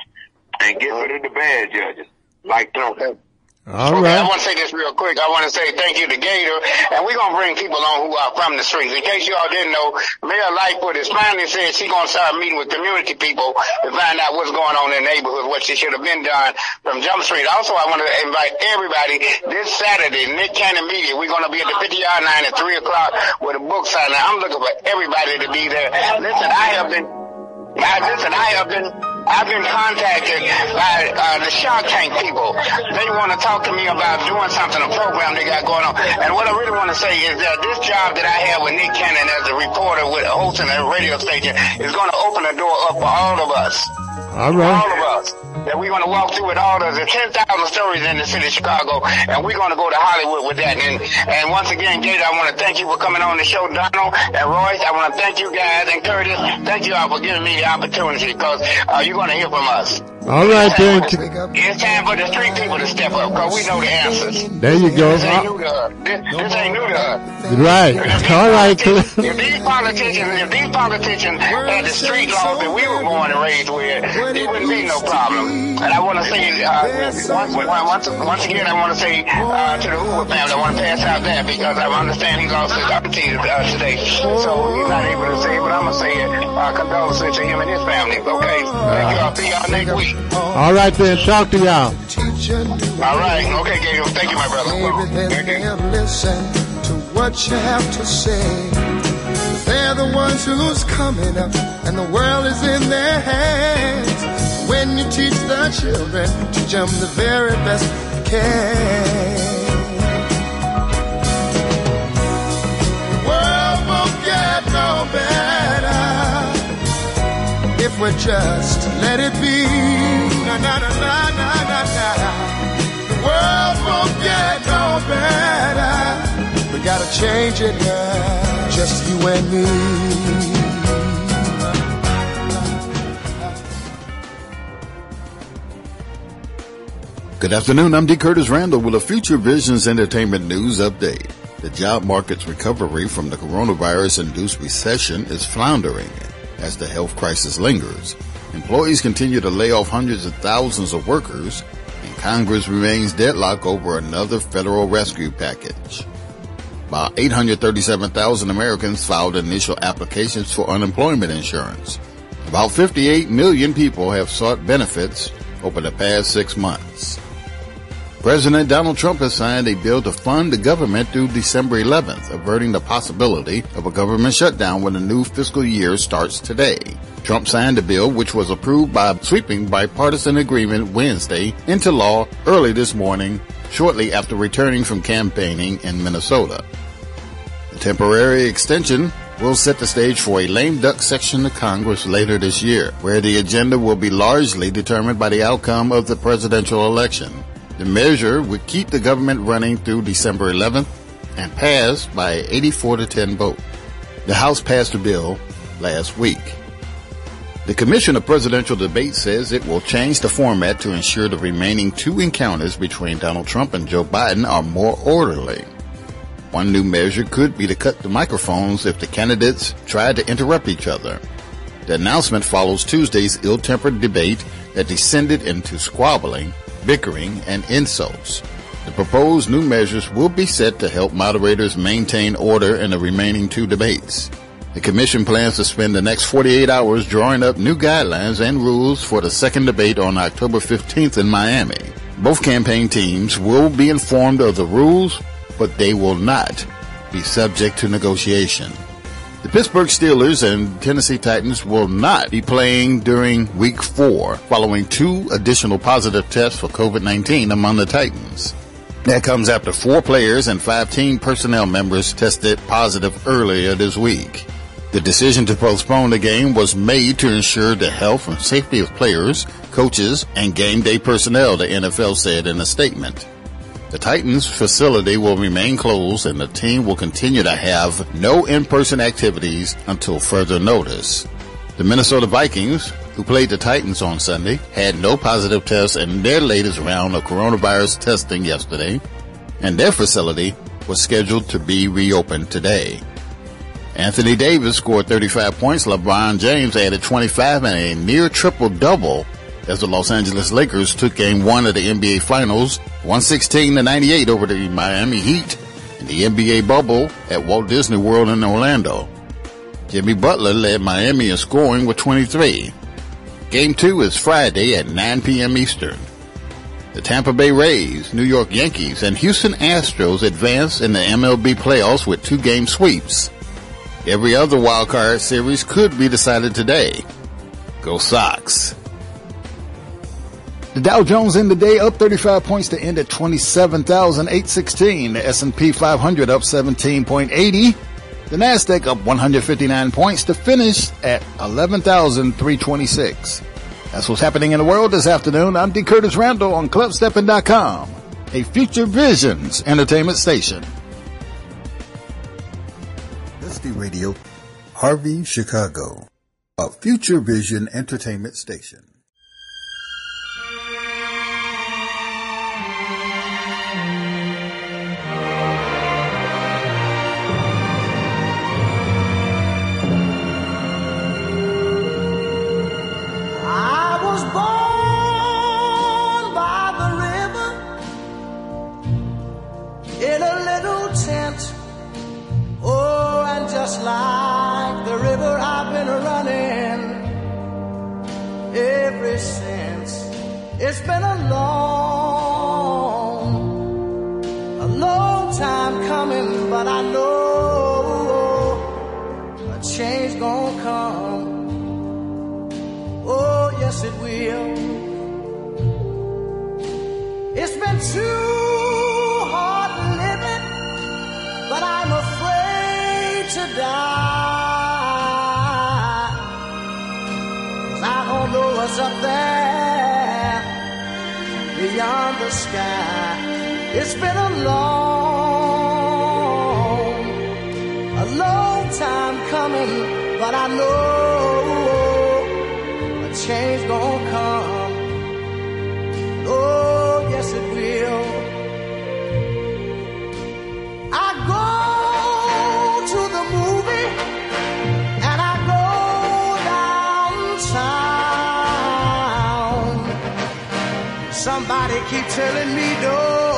and get rid of the bad judges. Like them. All okay, I want to say this real quick. I want to say thank you to Gator, and we're gonna bring people on who are from the streets. In case you all didn't know, Mayor Lightfoot has finally said she's gonna start meeting with community people to find out what's going on in the neighborhood, what she should have been done from Jump Street. Also, I want to invite everybody this Saturday, Nick Cannon Media. We're gonna be at the 50 yard line at three o'clock with a book signing. I'm looking for everybody to be there. Listen, I have been I, listen, I have been, I've been contacted by uh, the Shark Tank people. They want to talk to me about doing something, a program they got going on. And what I really want to say is that this job that I have with Nick Cannon as a reporter with hosting a radio station is going to open the door up for all of us. All right. All of us. That we're going to walk through with all us. 10,000 stories in the city of Chicago, and we're going to go to Hollywood with that. And, and once again, Gator, I want to thank you for coming on the show, Donald and Royce. I want to thank you guys and Curtis. Thank you all for giving me the opportunity because uh, you're going to hear from us. All right then. It's time for the street people to step up because we know the answers. There you go. This ain't new to us. This, this ain't new to us. Right. All right. If these politicians, if these politicians had the street laws that we were born and raised with, there wouldn't be no problem. And I want to say, uh, once, once, once again, I want to say uh, to the Hoover family, I want to pass out that because I understand he lost his auntie uh, today, so he's not able to say it, but I'm gonna say it. Uh, condolences to him and his family. Okay, thank you. I'll see y'all next week. All right then. Talk to y'all. All right, okay, Gator. Thank you, my brother. Baby, they'll listen to what you have to say. They're the ones who's coming up, and the world is in their hands. When you teach the children, teach them the very best you can. Or just let it be. Na na na na na na. The world won't get no better. We gotta change it now, just you and me. Good afternoon. I'm D. Curtis Randall with a Future Visions Entertainment News Update. The job market's recovery from the coronavirus induced recession is floundering as the health crisis lingers. Employees continue to lay off hundreds of thousands of workers, and Congress remains deadlocked over another federal rescue package. About 837,000 Americans filed initial applications for unemployment insurance. About 58 million people have sought benefits over the past six months. President Donald Trump has signed a bill to fund the government through December 11th, averting the possibility of a government shutdown when the new fiscal year starts today. Trump signed the bill, which was approved by sweeping bipartisan agreement Wednesday, into law early this morning, shortly after returning from campaigning in Minnesota. The temporary extension will set the stage for a lame duck section of Congress later this year, where the agenda will be largely determined by the outcome of the presidential election. The measure would keep the government running through December 11th and passed by 84 to 10 vote. The House passed the bill last week. The Commission of Presidential Debate says it will change the format to ensure the remaining two encounters between Donald Trump and Joe Biden are more orderly. One new measure could be to cut the microphones if the candidates try to interrupt each other. The announcement follows Tuesday's ill-tempered debate that descended into squabbling bickering, and insults. The proposed new measures will be set to help moderators maintain order in the remaining two debates. The commission plans to spend the next 48 hours drawing up new guidelines and rules for the second debate on October 15th in Miami. Both campaign teams will be informed of the rules, but they will not be subject to negotiation. The Pittsburgh Steelers and Tennessee Titans will not be playing during week four following two additional positive tests for COVID-19 among the Titans. That comes after four players and five team personnel members tested positive earlier this week. The decision to postpone the game was made to ensure the health and safety of players, coaches, and game day personnel, the NFL said in a statement. The Titans facility will remain closed and the team will continue to have no in-person activities until further notice. The Minnesota Vikings, who played the Titans on Sunday, had no positive tests in their latest round of coronavirus testing yesterday, and their facility was scheduled to be reopened today. Anthony Davis scored 35 points. LeBron James added 25 and a near triple double as the Los Angeles Lakers took game one of the NBA Finals 116 to 98 over the Miami Heat in the NBA bubble at Walt Disney World in Orlando. Jimmy Butler led Miami in scoring with 23. Game two is Friday at 9 p.m. Eastern. The Tampa Bay Rays, New York Yankees, and Houston Astros advance in the MLB playoffs with two game sweeps. Every other wildcard series could be decided today. Go Sox. The Dow Jones in the day up 35 points to end at 27,816. The S&P 500 up 17.80. The Nasdaq up 159 points to finish at 11,326. That's what's happening in the world this afternoon. I'm D. Curtis Randall on ClubSteppin.com, a Future Visions entertainment station. Dusty Radio, Harvey, Chicago, a Future Vision entertainment station. It's been a long, It's been a long, a long time coming, but I know a change gonna come. Oh, yes it will. I go to the movie and I go downtown. Somebody keep telling me no.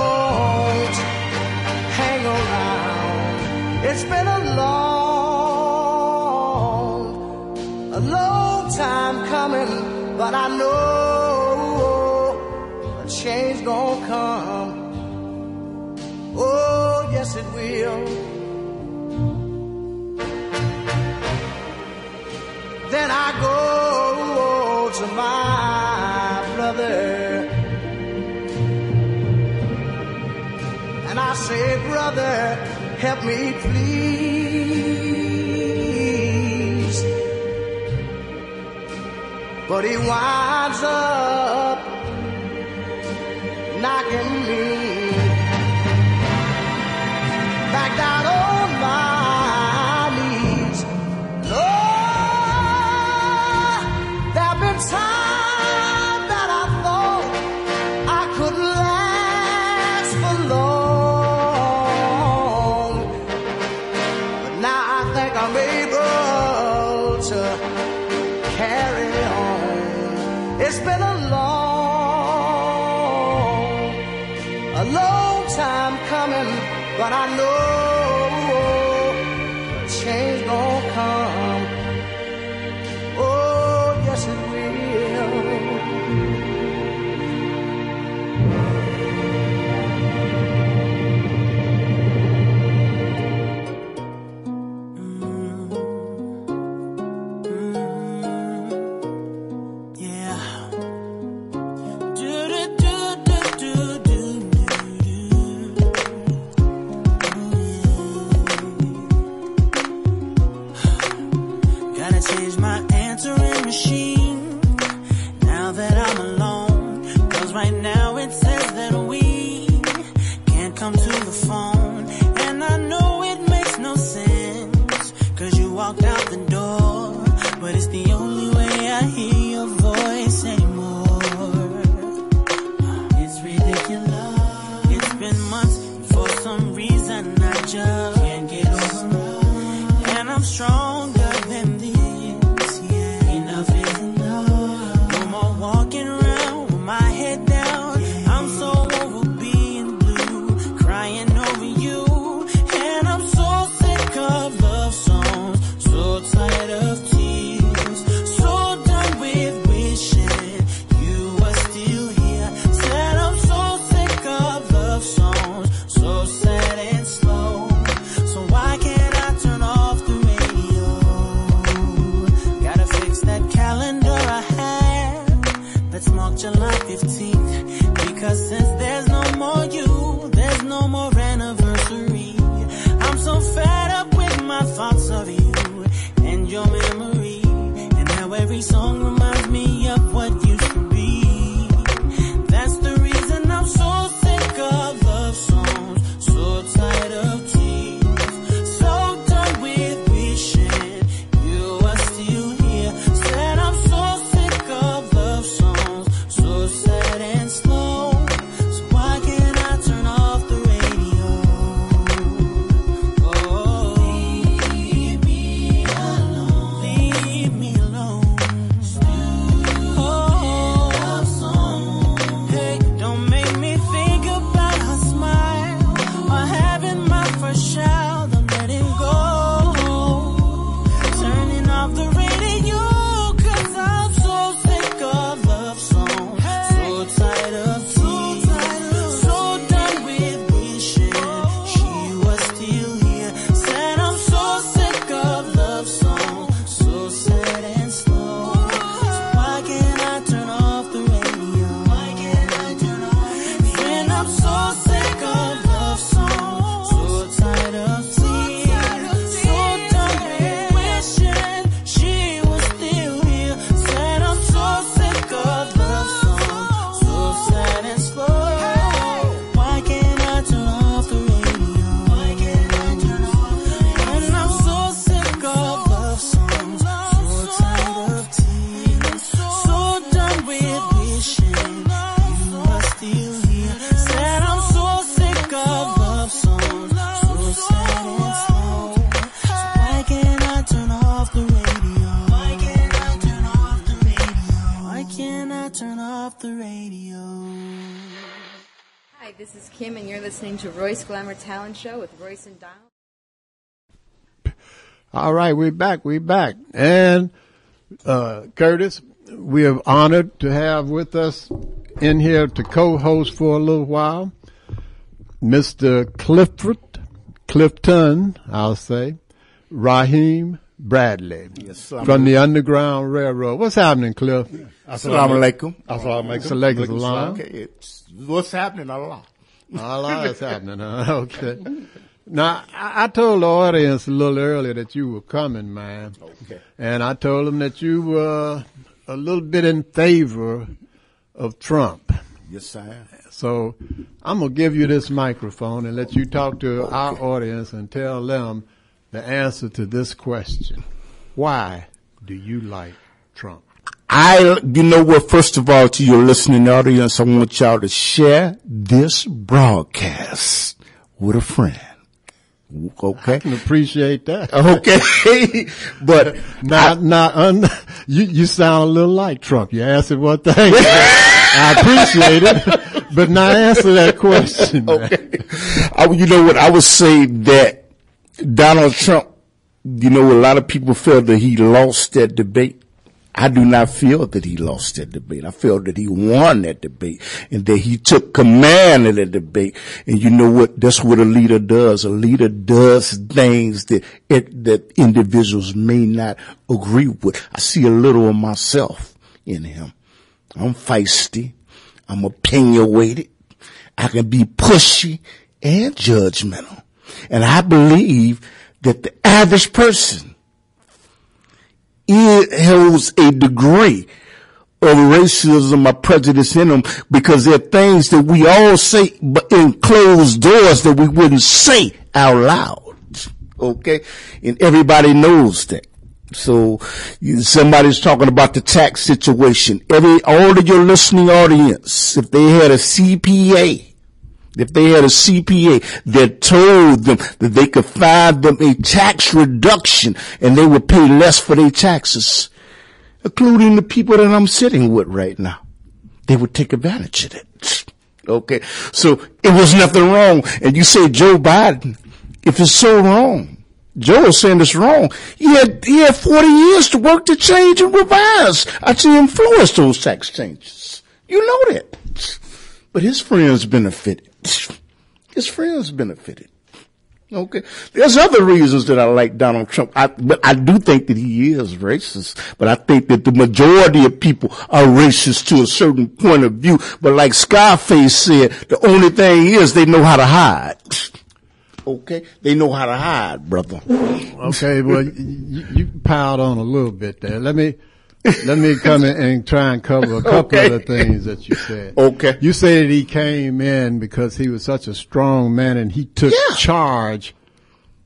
feel. Then I go to my brother and I say, Brother, help me please. But he winds up. To Royce Glamour Talent Show with Royce and Donald. All right, we're back. We're back. And, uh, Curtis, we are honored to have with us in here to co-host for a little while, Mr. Clifford, Clifton, I'll say, Raheem Bradley. Yes. From the Underground Railroad. What's happening, Cliff? Assalamu alaikum. Assalamu alaikum. Salaam Alaikum salam. Okay, it's, what's happening? Allah. Allah is happening, huh? Okay. Now, I, I told the audience a little earlier that you were coming, man. Okay. And I told them that you were a little bit in favor of Trump. Yes, am. So I'm going to give you this microphone and let you talk to our audience and tell them the answer to this question. Why do you like Trump? I, you know what, first of all, to your listening audience, I want y'all to share this broadcast with a friend. Okay. I can appreciate that. Okay. but not, not, un, you, you sound a little like Trump. You answered one thing. I appreciate it, but not answer that question. Okay. I, you know what? I would say that Donald Trump, you know, a lot of people feel that he lost that debate. I do not feel that he lost that debate. I feel that he won that debate and that he took command of that debate. And you know what? That's what a leader does. A leader does things that it, that individuals may not agree with. I see a little of myself in him. I'm feisty. I'm opinionated. I can be pushy and judgmental. And I believe that the average person it holds a degree of racism or prejudice in them because there are things that we all say but in closed doors that we wouldn't say out loud. Okay? And everybody knows that. So somebody's talking about the tax situation. Every, all of your listening audience, if they had a CPA, if they had a CPA that told them that they could find them a tax reduction and they would pay less for their taxes, including the people that I'm sitting with right now, they would take advantage of it. Okay. So it was nothing wrong. And you say Joe Biden, if it's so wrong, Joe is saying it's wrong. He had, he had 40 years to work to change and revise, to influence those tax changes. You know that. But his friends benefited. His friends benefited. Okay. There's other reasons that I like Donald Trump, I, but I do think that he is racist. But I think that the majority of people are racist to a certain point of view. But like Scarface said, the only thing is they know how to hide. Okay. They know how to hide, brother. Okay, well, you, you piled on a little bit there. Let me let me come in and try and cover a couple Okay. of the things that you said. Okay. You said that he came in because he was such a strong man and he took charge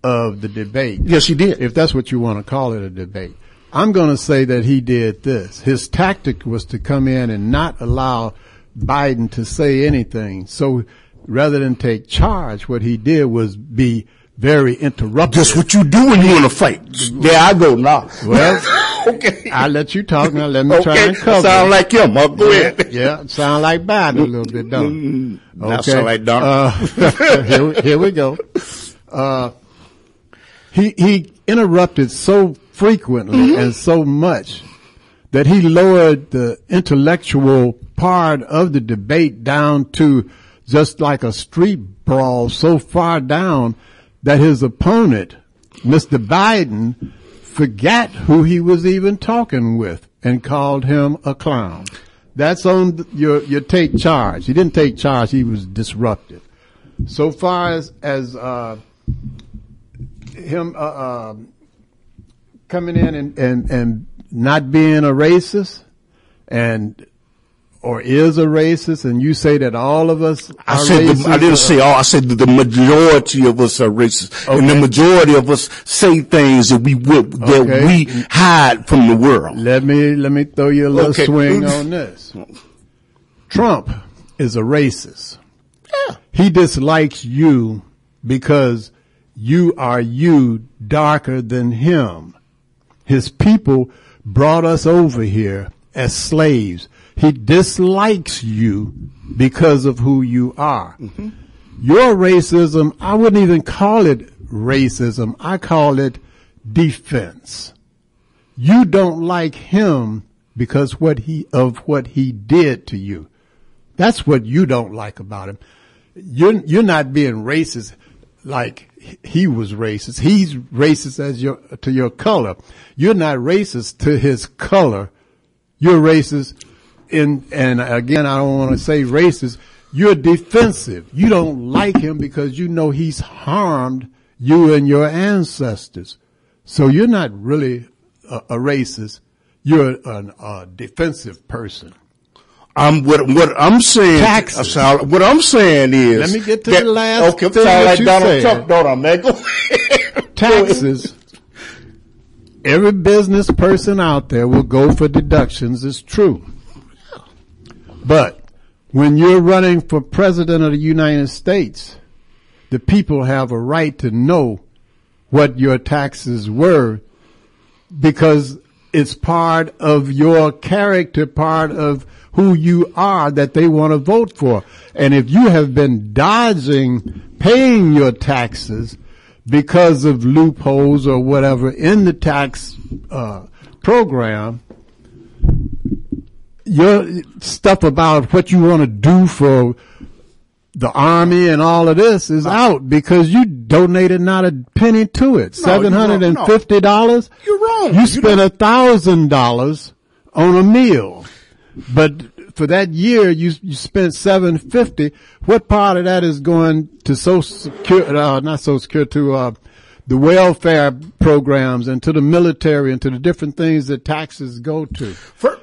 of the debate. Yes, he did. If that's what you want to call it, a debate. I'm going to say that he did this. His tactic was to come in and not allow Biden to say anything. So rather than take charge, what he did was be very interruptive. That's what you do when you want to fight. There I go now. Well, okay. I'll let you talk now. Let me try Okay. and cover. Sound like him. I'll go yeah, ahead. Yeah, sound like Biden a little bit, don't it? Now sound like Donald. Uh, here, we- here we go. Uh, he he interrupted so frequently Mm-hmm. and so much that he lowered the intellectual part of the debate down to just like a street brawl so far down that his opponent, Mr. Biden, forgot who he was even talking with and called him a clown. That's on your, your take charge. He didn't take charge. He was disruptive. So far as, as, uh, him, uh, um coming in and, and, and not being a racist and, or is a racist and you say that all of us I are said racist, the, I didn't uh, say all. I said that the majority of us are racist, and the majority of us say things that we would that Okay. we hide from the world. Let me let me throw you a little Okay. swing on this. Trump is a racist. Yeah. He dislikes you because you are you darker than him. His people brought us over here as slaves. He dislikes you because of who you are. Mm-hmm. Your racism, I wouldn't even call it racism. I call it defense. You don't like him because what he, of what he did to you. That's what you don't like about him. You're, you're not being racist like he was racist. He's racist as your, to your color. You're not racist to his color. You're racist in, and again, I don't want to say racist. You're defensive. You don't like him because you know he's harmed you and your ancestors. So you're not really a, a racist. You're an, a defensive person. I'm what what I'm saying. Taxes. what I'm saying is. Let me get to that- the last Okay, thing sound that like you Donald said. Trump, don't I, man? Taxes. Every business person out there will go for deductions. It's true. But when you're running for president of the United States, the people have a right to know what your taxes were because it's part of your character, part of who you are that they want to vote for. And if you have been dodging paying your taxes because of loopholes or whatever in the tax uh, program, your stuff about what you want to do for the army and all of this is out because you donated not a penny to it. No, Seven you're wrong. hundred and fifty dollars. You're wrong. You You spent a thousand dollars on a meal, but for that year you you spent seven fifty. What part of that is going to Social Security? Uh, not Social Security to uh, the welfare programs and to the military and to the different things that taxes go to.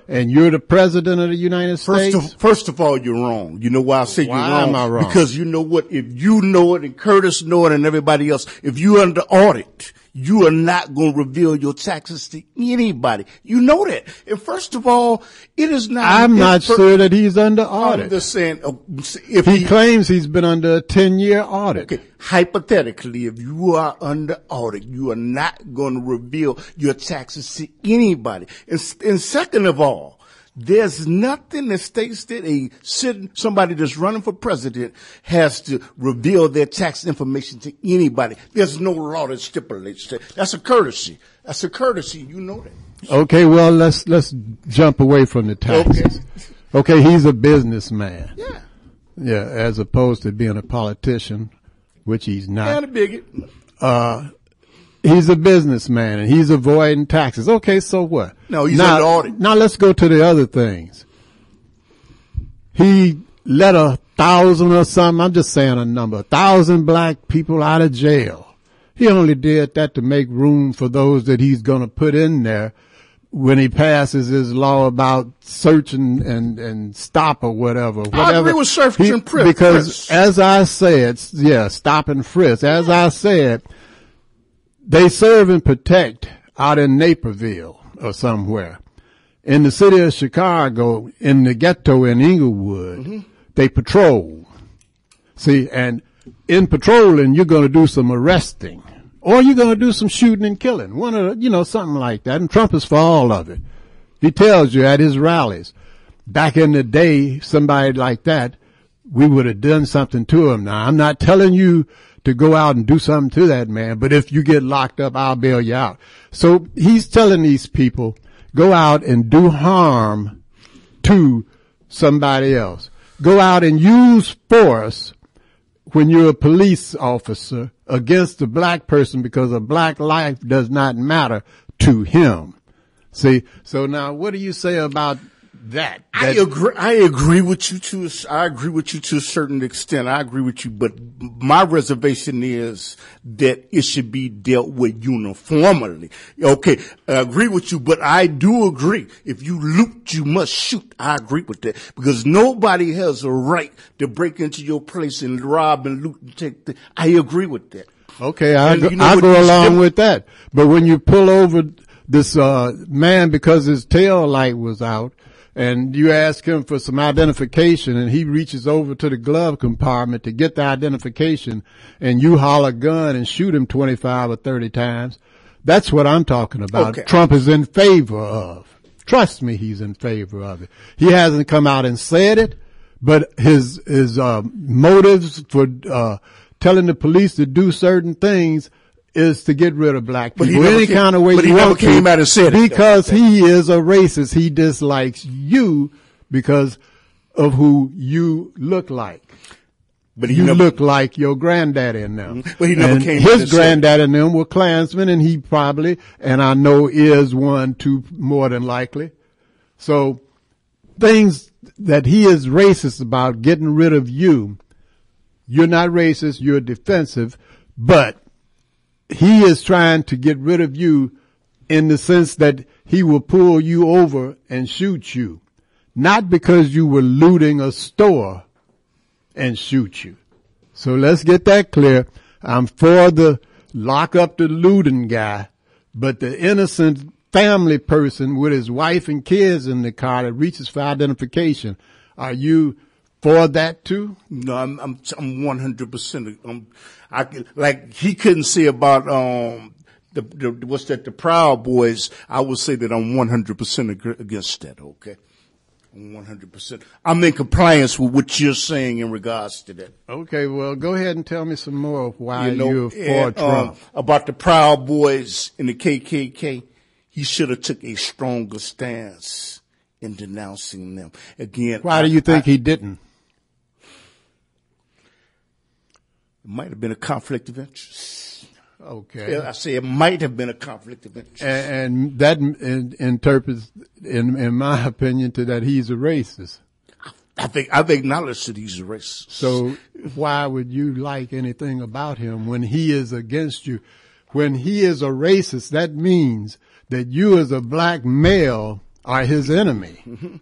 and you're the president of the United First States. of, first of all, you're wrong. You know why I say Why you're wrong? am I wrong? Because you know what? If you know it and Curtis know it and everybody else, if you're under audit, you are not going to reveal your taxes to anybody. You know that. And first of all, it is not. I'm not fir- sure that he's under I'm audit. just saying, uh, if he, claims he's been under a 10 year audit. Okay. Hypothetically, if you are under audit, you are not going to reveal your taxes to anybody. And, and second of all, there's nothing that states that a somebody that's running for president has to reveal their tax information to anybody. There's no law that stipulates that. That's a courtesy. That's a courtesy. You know that. Okay, well, let's, let's jump away from the taxes. Okay, okay he's a businessman. Yeah. Yeah, as opposed to being a politician, which he's not. And not. a bigot. Uh, he's a businessman and he's avoiding taxes. Okay, so what? No, he's now, under audit. Now let's go to the other things. He let a thousand or something, I'm just saying a number, a thousand black people out of jail. He only did that to make room for those that he's going to put in there when he passes his law about search and, and, and stop or whatever. whatever. agree with search He- and frisk. Because as I said, yeah, stop and frisk. As I said, they serve and protect out in Naperville or somewhere. In the city of Chicago, in the ghetto in Englewood, mm-hmm. they patrol. See, and in patrolling, you're going to do some arresting or you're going to do some shooting and killing. One of the, you know, something like that. And Trump is for all of it. He tells you at his rallies. Back in the day, somebody like that, we would have done something to him. Now, I'm not telling you to go out and do something to that man, but if you get locked up, I'll bail you out. So he's telling these people, go out and do harm to somebody else. Go out and use force when you're a police officer against a black person because a black life does not matter to him. See, so now what do you say about that? I agree. I agree with you to. a s- I agree with you to a certain extent. I agree with you, but my reservation is that it should be dealt with uniformly. Okay, I agree with you, but I do agree. If you loot, you must shoot. I agree with that because nobody has a right to break into your place and rob and loot and take. The, I agree with that. Okay, I And go, you know I go along dem- with that. But when you pull over this uh, man because his tail light was out, and you ask him for some identification, and he reaches over to the glove compartment to get the identification, and you holler gun and shoot him twenty five or thirty times, that's what I'm talking about. Okay. Trump is in favor of. Trust me, he's in favor of it. He hasn't come out and said it, but his his uh, motives for uh, telling the police to do certain things is to get rid of black people any came- kind of way but he never came out and said it, because he is a racist. He dislikes you because of who you look like. But he you never- look like your granddaddy and them. Mm-hmm. But he never And came His granddaddy and them were Klansmen, and he probably, and I know is one too, more than likely. So things that he is racist about getting rid of you, you're not racist, you're defensive, but he is trying to get rid of you in the sense that he will pull you over and shoot you. Not because you were looting a store and shoot you. So let's get that clear. I'm for the lock up the looting guy, but the innocent family person with his wife and kids in the car that reaches for identification, are you for that too? No, I'm I'm I'm one hundred percent. I'm I like he couldn't say about um the, the what's that the Proud Boys. I would say that I'm one hundred percent against that. Okay, I'm one hundred percent. I'm in compliance with what you're saying in regards to that. Okay, well, go ahead and tell me some more of why you know, you're for and, um, Trump. about the Proud Boys and the KKK. He should have took a stronger stance in denouncing them. Again, Why do you think I- he didn't? It might have been a conflict of interest. Okay. Yeah, I say it might have been a conflict of interest. And, and that in, interprets, in, in my opinion, to that he's a racist. I think I've acknowledged that he's a racist. So why would you like anything about him when he is against you? When he is a racist, that means that you as a black male are his enemy.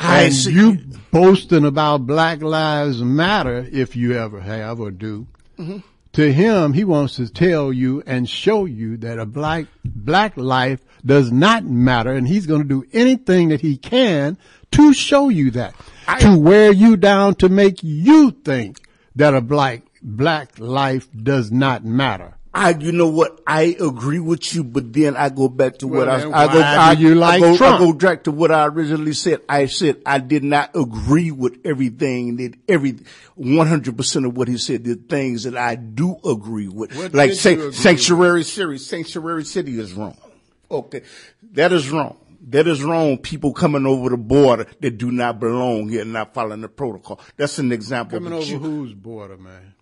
I and see. you boasting about Black Lives Matter, if you ever have or do, Mhm. to him, he wants to tell you and show you that a black, black life does not matter and he's going to do anything that he can to show you that, to wear you down to make you think that a black, black life does not matter. I, you know what? I agree with you, but then I go back to what I, I go. I, you like I go, Trump? I go back to what I originally said. I said I did not agree with everything that every one hundred percent of what he said. The things that I do agree with, What like say, sanctuary city. Sanctuary city is wrong. Okay, that is wrong. That is wrong. People coming over the border that do not belong here, and not following the protocol. That's an example. Coming over you- whose border, man?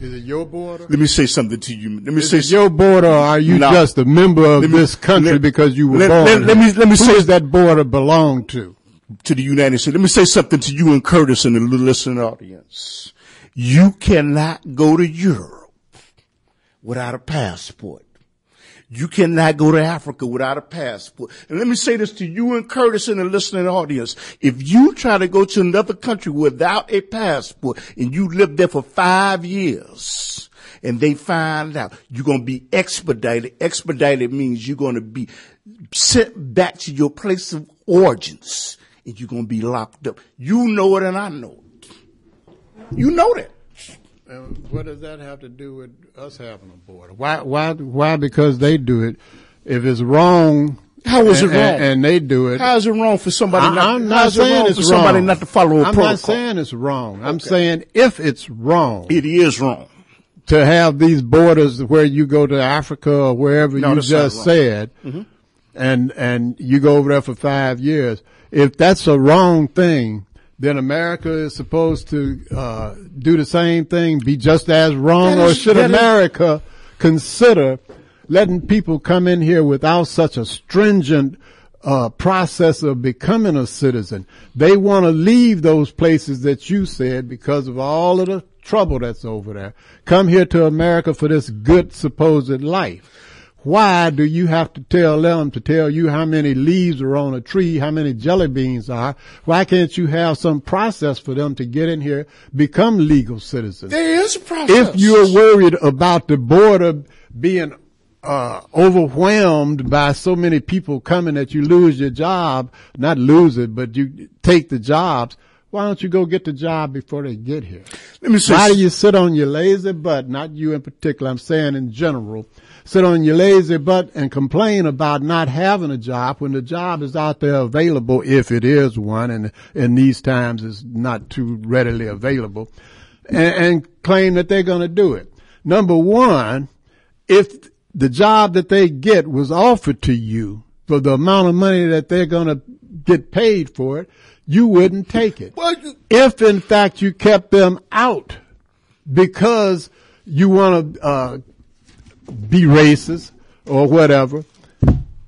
Is it your border? Let me say something to you. Let me Is say it your border or are you No. just a member of me- this country let- because you were let- born let- let me- let me Who say- does that border belong to? to the United States. Let me say something to you and Curtis and the listening audience. You cannot go to Europe without a passport. You cannot go to Africa without a passport. And let me say this to you and Curtis and the listening audience. If you try to go to another country without a passport and you live there for five years and they find out you're going to be expedited. Expedited means you're going to be sent back to your place of origins and you're going to be locked up. You know it and I know it. You know that. And what does that have to do with us having a border? Why? Why? Why? Because they do it. If it's wrong, How is and, it wrong? And, and they do it. How is it wrong for somebody I- not, I'm not is it wrong saying for it's somebody not to follow a I'm protocol? not saying it's wrong. I'm saying if it's wrong, it is wrong to have these borders where you go to Africa or wherever No, you just wrong. said, Mhm. and and you go over there for five years. If that's a wrong thing, then America is supposed to uh, do the same thing, be just as wrong, That or should that is- America consider letting people come in here without such a stringent uh, process of becoming a citizen? They want to leave those places that you said because of all of the trouble that's over there. Come here to America for this good supposed life. Why do you have to tell them to tell you how many leaves are on a tree, how many jelly beans are? Why can't you have some process for them to get in here, become legal citizens? There is a process. If you're worried about the border being uh, overwhelmed by so many people coming that you lose your job, not lose it, but you take the jobs, Why don't you go get the job before they get here? Let me say Why do you sit on your lazy butt? Not you in particular. I'm saying in general. Sit on your lazy butt and complain about not having a job when the job is out there available, if it is one, and in these times is not too readily available, and, and claim that they're going to do it. Number one, if the job that they get was offered to you for the amount of money that they're going to get paid for it, you wouldn't take it. if in fact you kept them out because you want to uh, be racist or whatever,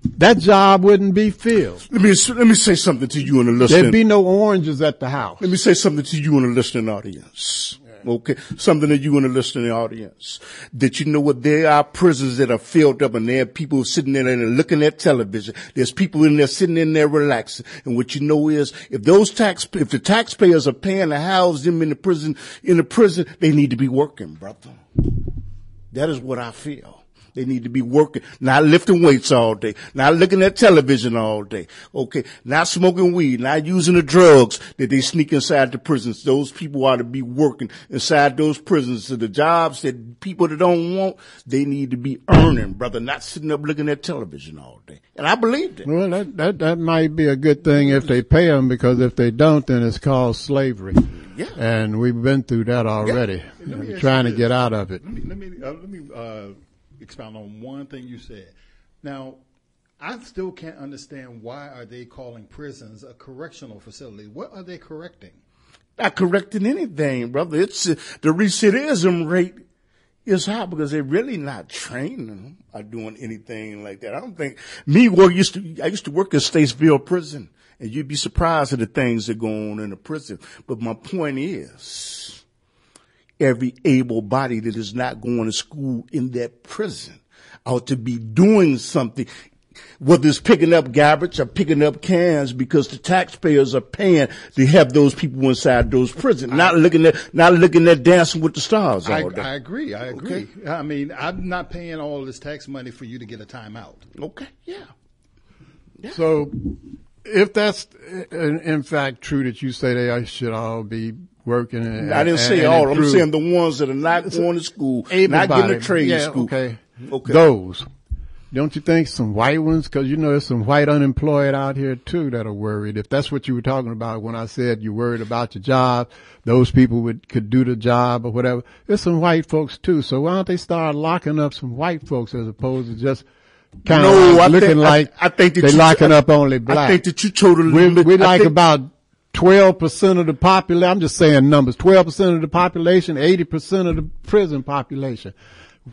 that job wouldn't be filled. Let me let me say something to you in the listening. There'd be no oranges at the house. Let me say something to you in the listening audience. Okay, something to you in the listening audience. That you know what? There are prisons that are filled up, and there are people sitting in there and looking at television. There's people in there sitting in there relaxing. And what you know is, if those tax, if the taxpayers are paying to house them in the prison, in the prison, they need to be working, brother. That is what I feel. They need to be working, not lifting weights all day, not looking at television all day. Okay. Not smoking weed, not using the drugs that they sneak inside the prisons. Those people ought to be working inside those prisons. So the jobs that people that don't want, they need to be earning, brother, not sitting up looking at television all day. And I believe that. Well, that, that, that might be a good thing if they pay them because if they don't, then it's called slavery. Yeah. And we've been through that already. Let me trying to this. get out of it. Let me let me, uh, let me uh, expound on one thing you said. Now, I still can't understand why are they calling prisons a correctional facility? What are they correcting? Not correcting anything, brother. It's uh, the recidivism rate is high because they're really not training them or doing anything like that. I don't think me work used to I used to work at Statesville prison and you'd be surprised at the things that go on in the prison. But my point is every able body that is not going to school in that prison ought to be doing something whether it's picking up garbage or picking up cans because the taxpayers are paying to have those people inside those prisons, not looking at, not looking at dancing with the stars I, all day. I agree. I agree. I mean, I'm not paying all this tax money for you to get a timeout. Okay. Yeah. So, if that's in, in fact true that you say they should all be working, and, I didn't and- say and all. I'm saying the ones that are not going to school, not getting a trade yeah, school. Okay. Okay. Those. Don't you think some white ones? Because you know there's some white unemployed out here too that are worried. If that's what you were talking about when I said you're worried about your job, those people would could do the job or whatever. There's some white folks too. So why don't they start locking up some white folks as opposed to just kind of No, I looking think- I- like I think they I- up only black. I think that you totally- we we I like think- about twelve percent of the population. I'm just saying numbers. Twelve percent of the population, eighty percent of the prison population.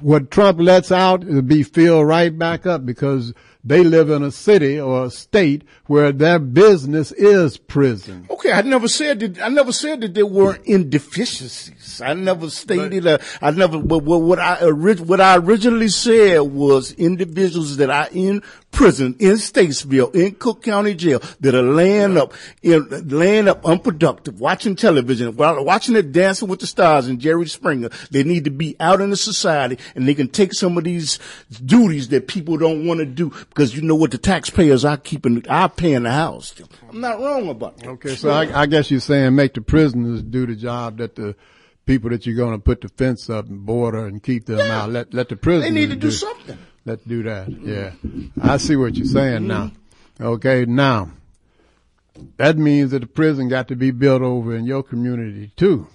What Trump lets out will be filled right back up because they live in a city or a state where their business is prison. Okay, I never said that. I never said that there were indeficiencies. I never stated. Uh, I never. But what, what I what I originally said was individuals that are in prison in Statesville, in Cook County Jail, that are laying up, in, laying up unproductive, watching television, while watching it Dancing with the Stars and Jerry Springer. They need to be out in the society, and they can take some of these duties that people don't want to do because you know what the taxpayers are keeping, are paying the house. I'm not wrong about that. Okay, so I, I guess you're saying make the prisoners do the job that the people that you're going to put the fence up and border and keep them out. Let let the prisoners. They need to do something. Let's do that. Yeah, I see what you're saying mm-hmm. now. Okay, now that means that the prison got to be built over in your community too.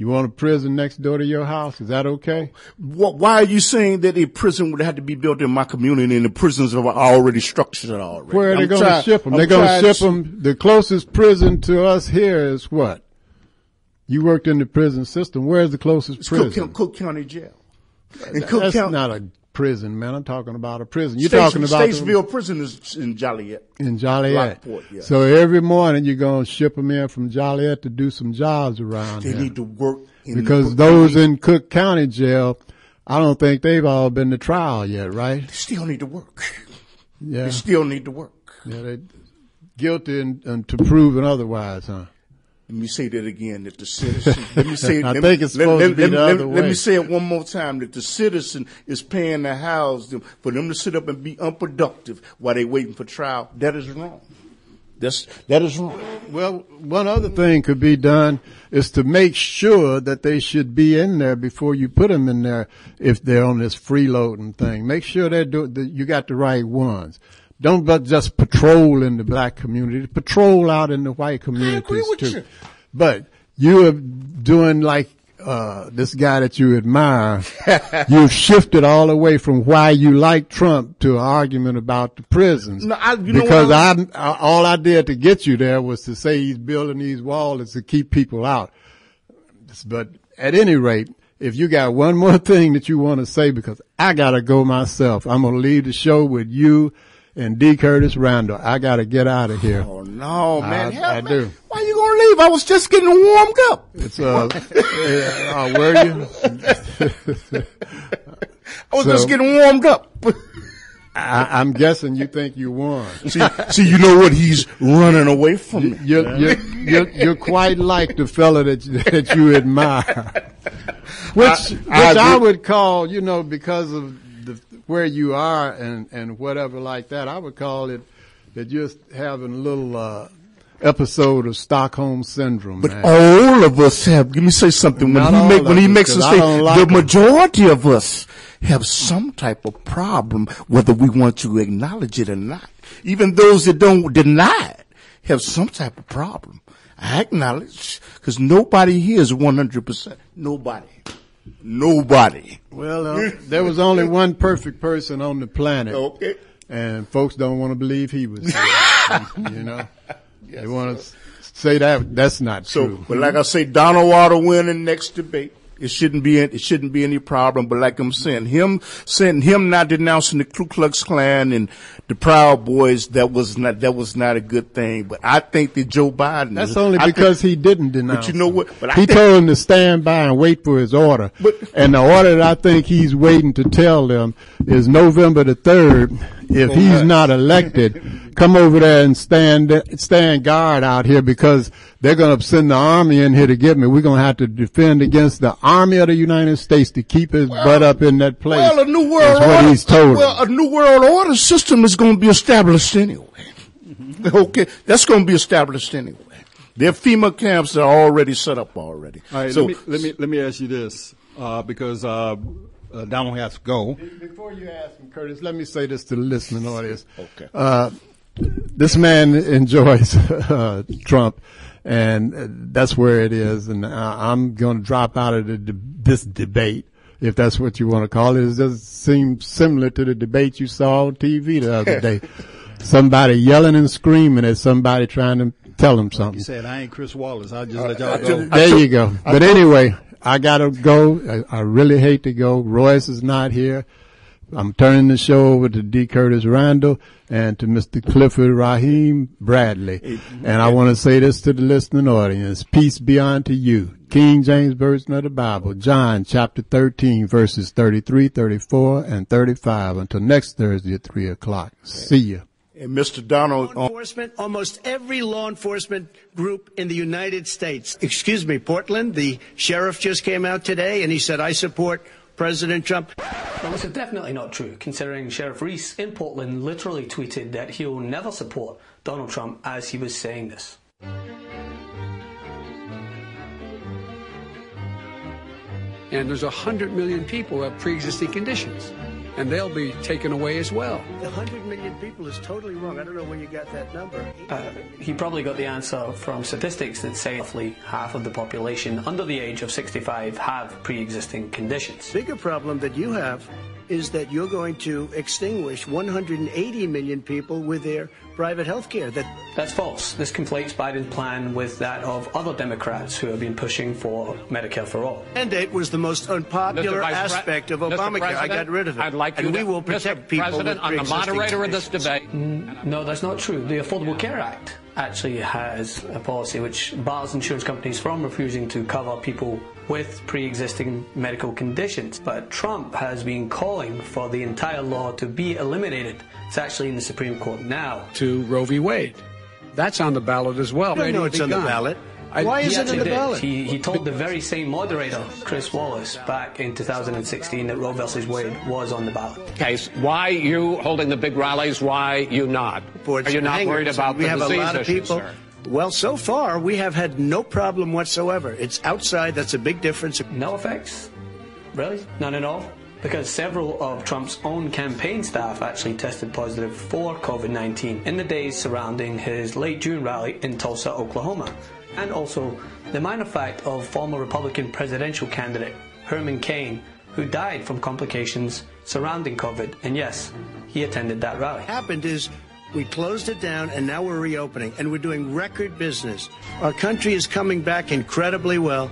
You want a prison next door to your house? Is that okay? Wh- Why are you saying that a prison would have to be built in my community and the prisons are already structured already? Where are they going to ship them? They're going to ship them. The closest prison to us here is what? You worked in the prison system. Where's the closest It's Cook, prison? Cook County Jail. In Cook That's County, not a prison, man. I'm talking about a prison. You're Station- talking about the- Statesville Prison is in Joliet. in Joliet. Lockport, yeah. So every morning you're going to ship them in from Joliet to do some jobs around They here. need to work in because those County- in Cook County Jail, I don't think they've all been to trial yet, right? They still need to work. Yeah. They still need to work. Yeah, they guilty and, and to proven otherwise, huh? Let me say that again. That the citizen. Let me say. I let think me- it's let- supposed let- to be let- the other Let me say it one more time. That the citizen is paying to house them for them to sit up and be unproductive while they waiting for trial. That is wrong. That's that is wrong. Well, one other thing could be done is to make sure that they should be in there before you put them in there if they're on this freeloading thing. Make sure they're that you got the right ones. Don't but just patrol in the black community. Patrol out in the white communities with too. you. But you are doing like uh, this guy that you admire. You've shifted all the way from why you like Trump to an argument about the prisons. No, I- you because what I, I, all I did to get you there was to say he's building these walls to keep people out. But at any rate, if you got one more thing that you want to say, because I gotta go myself, I'm gonna leave the show with you and D. Curtis Randall. I gotta get out of here. Oh no, man! I, Help I me. do. Why you gonna leave? I was just getting warmed up. It's uh, uh, where you? I was So- just getting warmed up. I, I'm guessing you think you won. See, see, you know what? He's running away from me. You're, you're, you're, you're quite like the fella that you, that you admire, which I- which I I, would call, you know, because of where you are and and whatever like that. I would call it that you're having a little uh, episode of Stockholm syndrome. But man. all of us have. Let me say something. When Not he make when he makes 'cause us I say don't like the 'em. majority of us have some type of problem, whether we want to acknowledge it or not. Even those that don't deny it have some type of problem. I acknowledge because nobody here is one hundred percent. Nobody. Nobody. Well, uh, there was only one perfect person on the planet. Okay. And folks don't want to believe he was you know? They want to say that that's not So, true. but like I say, Donald to win the next debate. It shouldn't be it shouldn't be any problem. But like I'm saying, him saying him not denouncing the Ku Klux Klan and the Proud Boys that was not that was not a good thing. But I think that Joe Biden. That's only I think- because he didn't denounce. But you know what? But he think- told them to stand by and wait for his order. But, and the order that I think he's waiting to tell them is November the third. If he's not elected, come over there and stand stand guard out here because they're going to send the army in here to get me. We're going to have to defend against the army of the United States to keep his butt up in that place. Well, a new world That's what order. he's told. well, a new world order system is going to be established anyway. Okay, that's going to be established anyway. Their FEMA camps are already set up already. All right, so let me let me let me ask you this uh, because uh, uh, Donald has to go. Before you ask him, Curtis, let me say this to the listening audience. Okay. Uh, this man enjoys uh, Trump, and uh, that's where it is. And I, I'm going to drop out of the, de- this debate, if that's what you want to call it. It just seems similar to the debate you saw on TV the other day. Somebody yelling and screaming at somebody trying to tell him something. He said, "I ain't Chris Wallace. I'll just Uh, let y'all go." there you go. But anyway, I gotta go. I, I really hate to go. Royce is not here. I'm turning the show over to D. Curtis Randall and to Mr. Clifford Raheem Bradley. And I want to say this to the listening audience. Peace be unto you. King James Version of the Bible, John chapter 13, verses 33, 34, and 35. Until next Thursday at 3 o'clock. See you. And Mr. Donald, Law enforcement, almost every law enforcement group in the United States. Excuse me, Portland, the sheriff just came out today and he said, I support President Trump. Well, this is definitely not true, considering Sheriff Reese in Portland literally tweeted that he'll never support Donald Trump as he was saying this. And there's 100 million people who have pre-existing conditions, and they'll be taken away as well. The 100 million people is totally wrong. I don't know where you got that number. Uh, he probably got the answer from statistics that say roughly half of the population under the age of 65 have pre-existing conditions. bigger problem that you have is that you're going to extinguish 180 million people with their private health care. That That's false. This conflates Biden's plan with that of other Democrats who have been pushing for Medicare for all. mandate was the most unpopular Mr. Vice Pre- aspect of Obamacare. I got rid of it. I'd like and you we to- will Mr. people President, with I'm the pre-existing moderator of this debate. No, that's not true. The Affordable Care Act actually has a policy which bars insurance companies from refusing to cover people with pre-existing medical conditions. But Trump has been calling for the entire law to be eliminated. It's actually in the Supreme Court now. To Roe v. Wade. That's on the ballot as well. I know it's to on the ballot. I- Why He is it in the did. ballot? He, he told the very same moderator, Chris Wallace, back in 2016 that Roe versus Wade was on the ballot. case. Why you holding the big rallies? Why you not? Are you not worried about we the have disease a lot of issue, people. sir? Well, so far we have had no problem whatsoever. It's outside. That's a big difference. No effects? Really? None at all? Because several of Trump's own campaign staff actually tested positive for COVID 19 in the days surrounding his late June rally in Tulsa, Oklahoma. And also the minor fact of former Republican presidential candidate Herman Cain, who died from complications surrounding COVID. And yes, he attended that rally. happened is we closed it down and now we're reopening and we're doing record business. Our country is coming back incredibly well.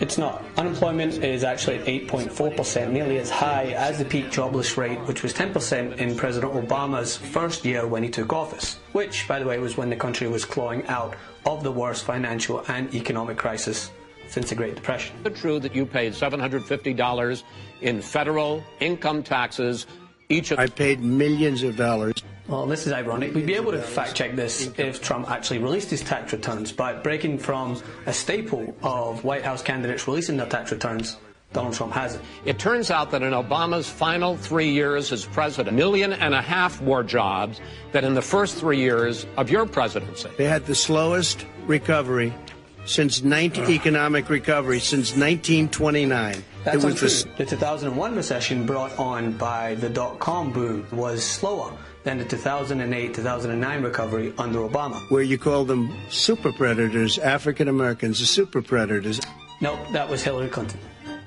It's not. Unemployment is actually at 8.4%, nearly as high as the peak jobless rate, which was 10% in President Obama's first year when he took office, which, by the way, was when the country was clawing out of the worst financial and economic crisis since the Great Depression. Is it true that you paid $750 in federal income taxes each of I paid millions of dollars. Well, this is ironic. We'd be able to fact check this if Trump actually released his tax returns, but breaking from a staple of White House candidates releasing their tax returns, Donald Trump hasn't. It turns out that in Obama's final three years as president, a million and a half more jobs than in the first three years of your presidency. They had the slowest recovery since 19, economic recovery since 1929. That's it was untrue. the The 2001 recession brought on by the dot-com boom was slower than the 2008-2009 recovery under Obama. where you call them super predators, African Americans, the super predators. Nope, that was Hillary Clinton.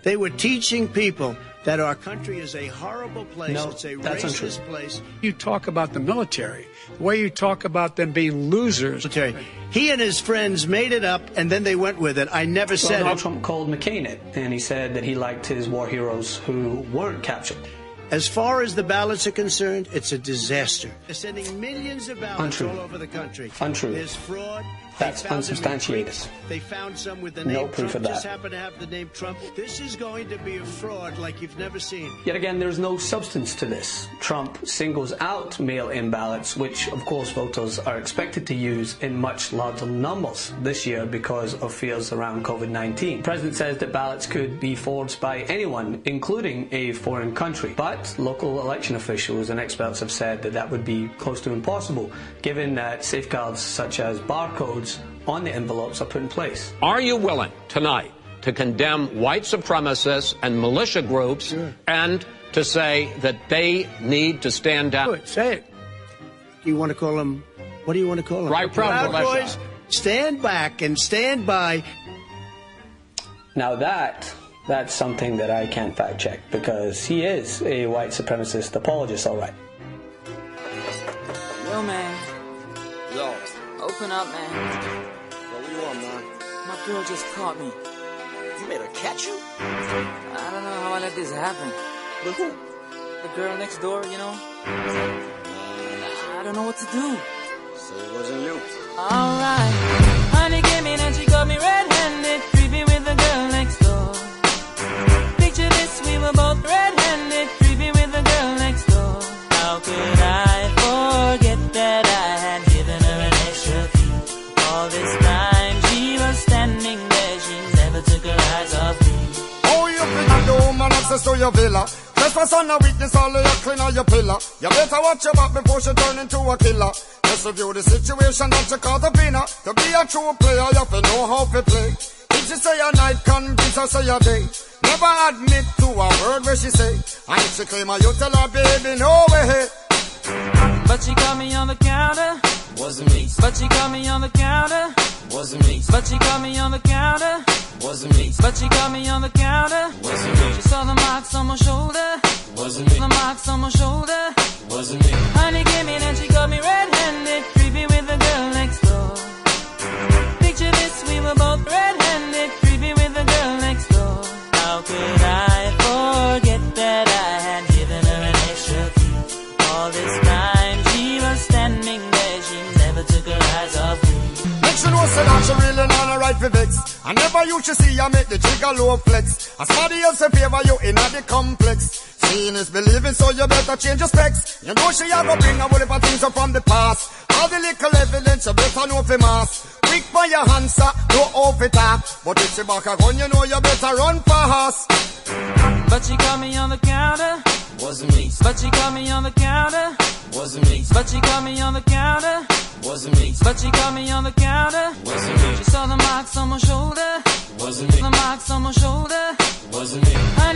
They were teaching people that our country is a horrible place. No, it's a that's untrue. place. You talk about the military, the way you talk about them being losers. He and his friends made it up, and then they went with it. I never Well, said Donald it. Trump called McCain it, and he said that he liked his war heroes who weren't captured. As far as the ballots are concerned, it's a disaster. They're sending millions of ballots Untrue. all over the country. Untrue. There's fraud. That's They found them in unsubstantiated. They found some with the No proof Trump. of Just that. happen to have the name Trump. This is going to be a fraud like you've never seen. Yet again, there's no substance to this. Trump singles out mail-in ballots, which of course voters are expected to use in much larger numbers this year because of fears around COVID-19. The president says that ballots could be forged by anyone, including a foreign country. But local election officials and experts have said that that would be close to impossible, given that safeguards such as barcodes on the envelopes are put in place. Are you willing tonight to condemn white supremacists and militia groups and to say that they need to stand down? Do it. Say it. You want to call them? What do you want to call them? Right, Proud Proud Militia. Boys. Stand back and stand by. Now that that's something that I can't fact check because he is a white supremacist apologist, all right. Yo, man. Yo, Open up, man. what you want, man? My girl just caught me. You made her catch you? I don't know how I let this happen. With who? The girl next door, you know? I don't know what to do. So it wasn't you. Alright. Your villa. Trespass on a witness, all of your clean on your pillar. You better watch your back before she turn into a killer. Just review the situation that you up in her. To be a true player, you have to know how to play. If she say a night, convince her say a day. Never admit to a word where she say. And if she claim her, you tell her, baby, no way. But she caught me on the counter. Wasn't me. But she caught me on the counter. Wasn't me. But she caught me on the counter. Wasn't me. But she caught me on the counter. Wasn't me. She saw the marks on my shoulder. Wasn't me. The marks on my shoulder. Wasn't me. Honey came in and she got me red-handed, creepy with the girl next door. life vex. I never used to see I make the jigger low flex. As somebody else in favor you in the complex. Seeing is believing, so you better change your specs. You know she a go bring a whole heap of things up from the past. All the little evidence you better know for mass. Quick for your answer, no off it. But if she back a gun, you know you better run fast. But she caught me on the counter. Wasn't me. But she caught me on the counter. Wasn't me. But she caught me on the counter. Wasn't me. But she caught me on the counter. box on my shoulder. Wasn't me. I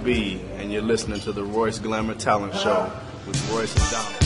OB, and you're listening to the Royce Glamour Talent Show with Royce and Donald.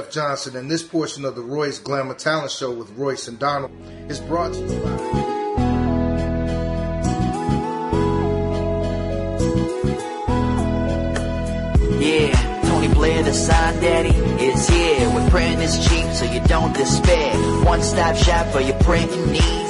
Jeff Johnson, and this portion of the Royce Glamour Talent Show with Royce and Donald is brought to you by. Yeah, Tony Blair, the sign daddy, is here. With printing is cheap, so you don't despair. One stop shop for your printing needs.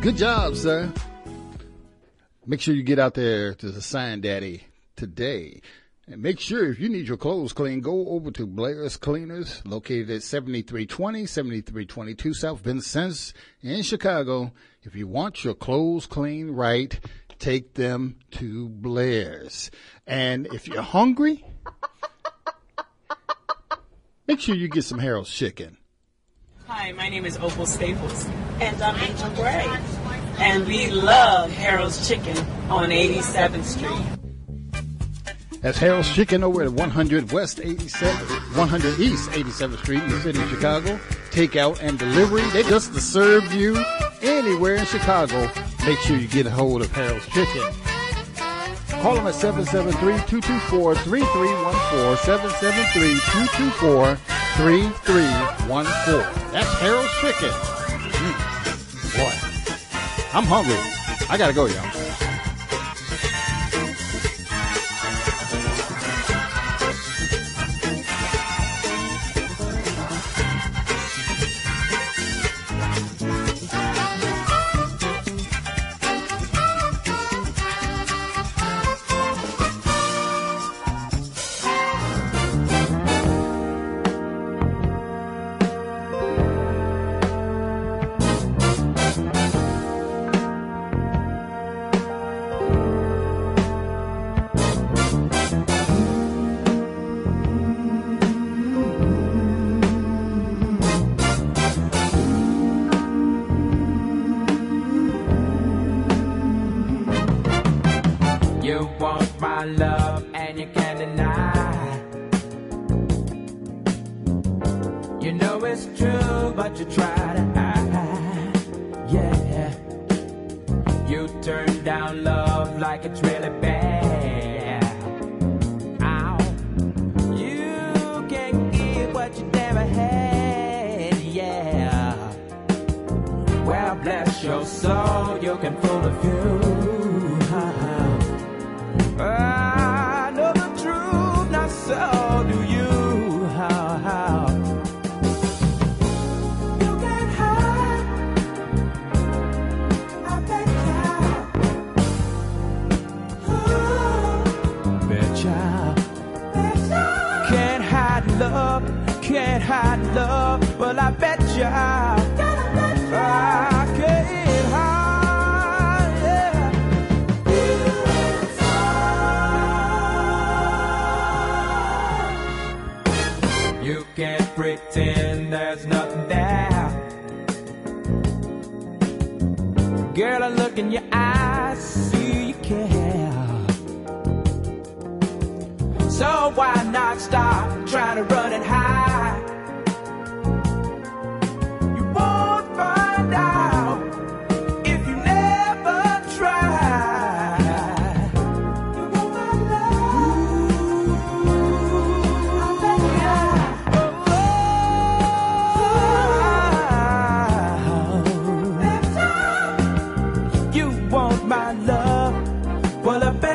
good job, sir. Make sure you get out there to the Sign Daddy today. And make sure if you need your clothes clean, go over to Blair's Cleaners, located at 7320, 7322 South Vincennes in Chicago. If you want your clothes clean right, take them to Blair's. And if you're hungry, make sure you get some Harold's chicken. Hi, my name is Opal Staples. And I'm Angel Gray. And we love Harold's Chicken on 87th Street. That's Harold's Chicken over at 100 West 87th, 100 East 87th Street in the city of Chicago. Takeout and delivery. They just to serve you anywhere in Chicago. Make sure you get a hold of Harold's Chicken. Call them at 773 224 3314. 773 224 3314. That's Harold's Chicken. Mm, boy, I'm hungry. I gotta go, y'all. all about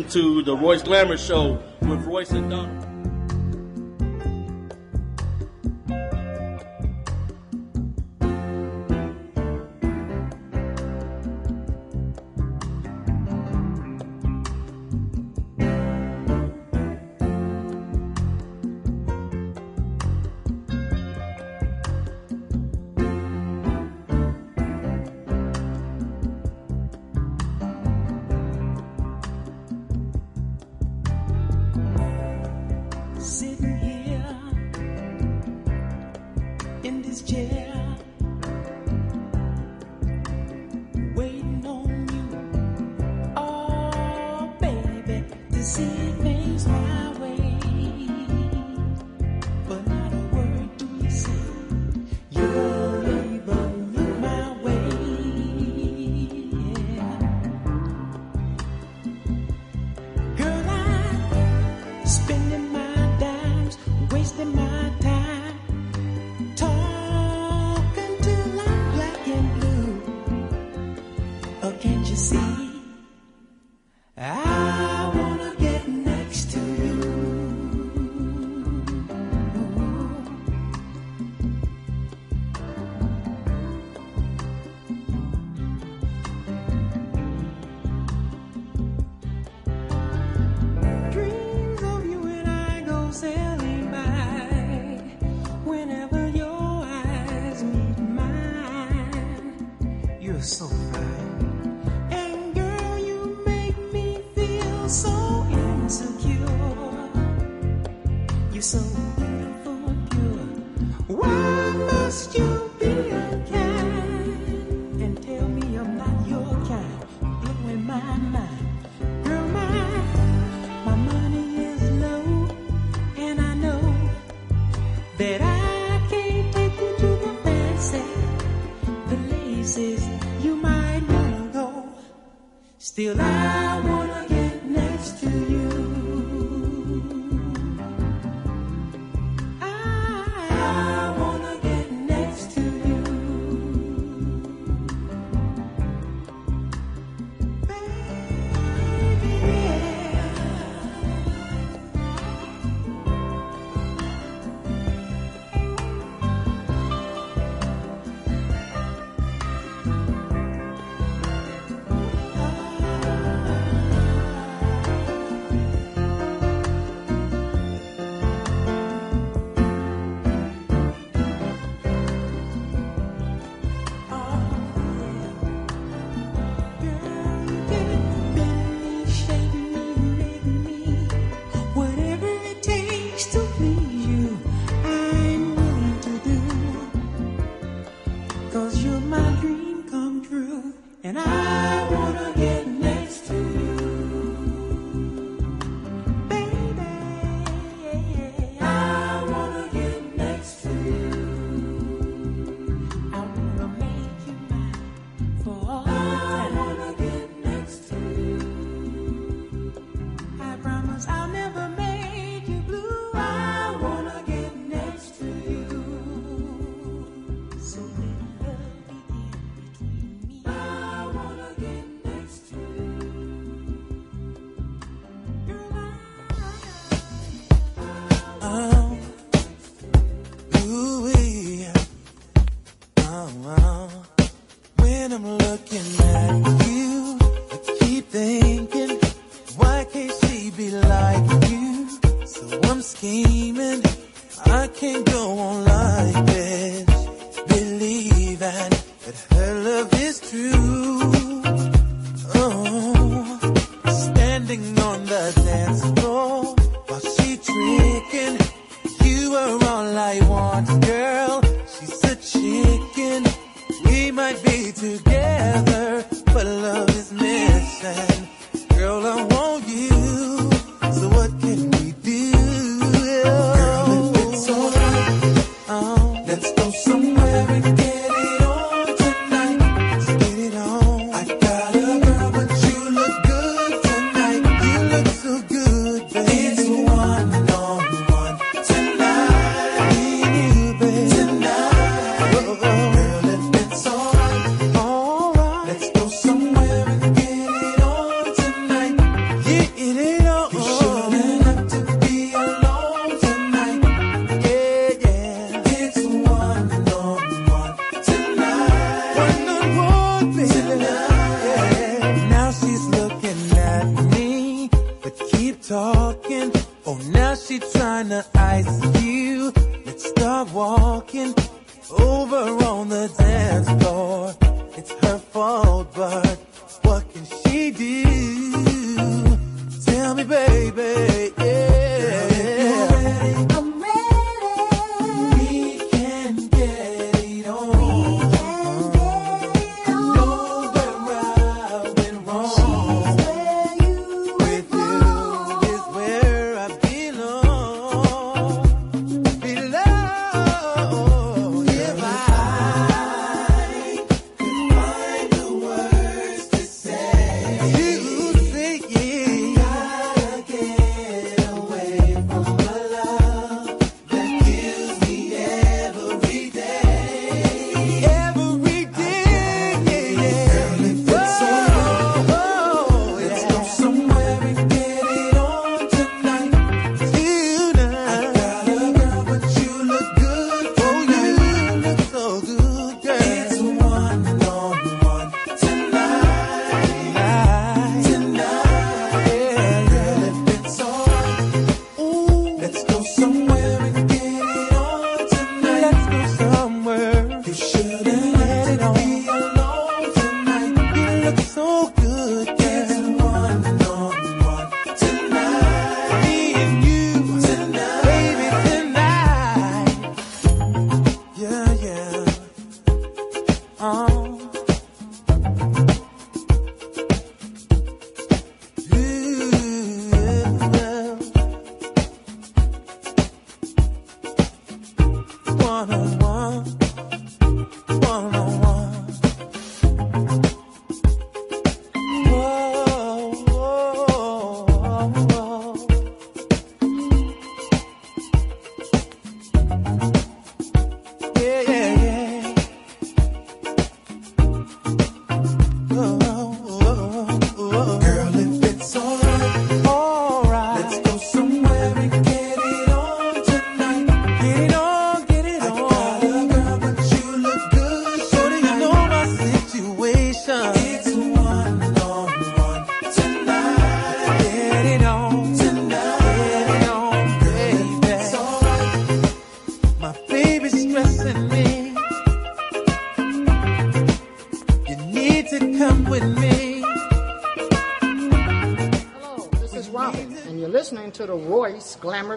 listen to the Royce Glamour Show with Royce and Donald. Still, I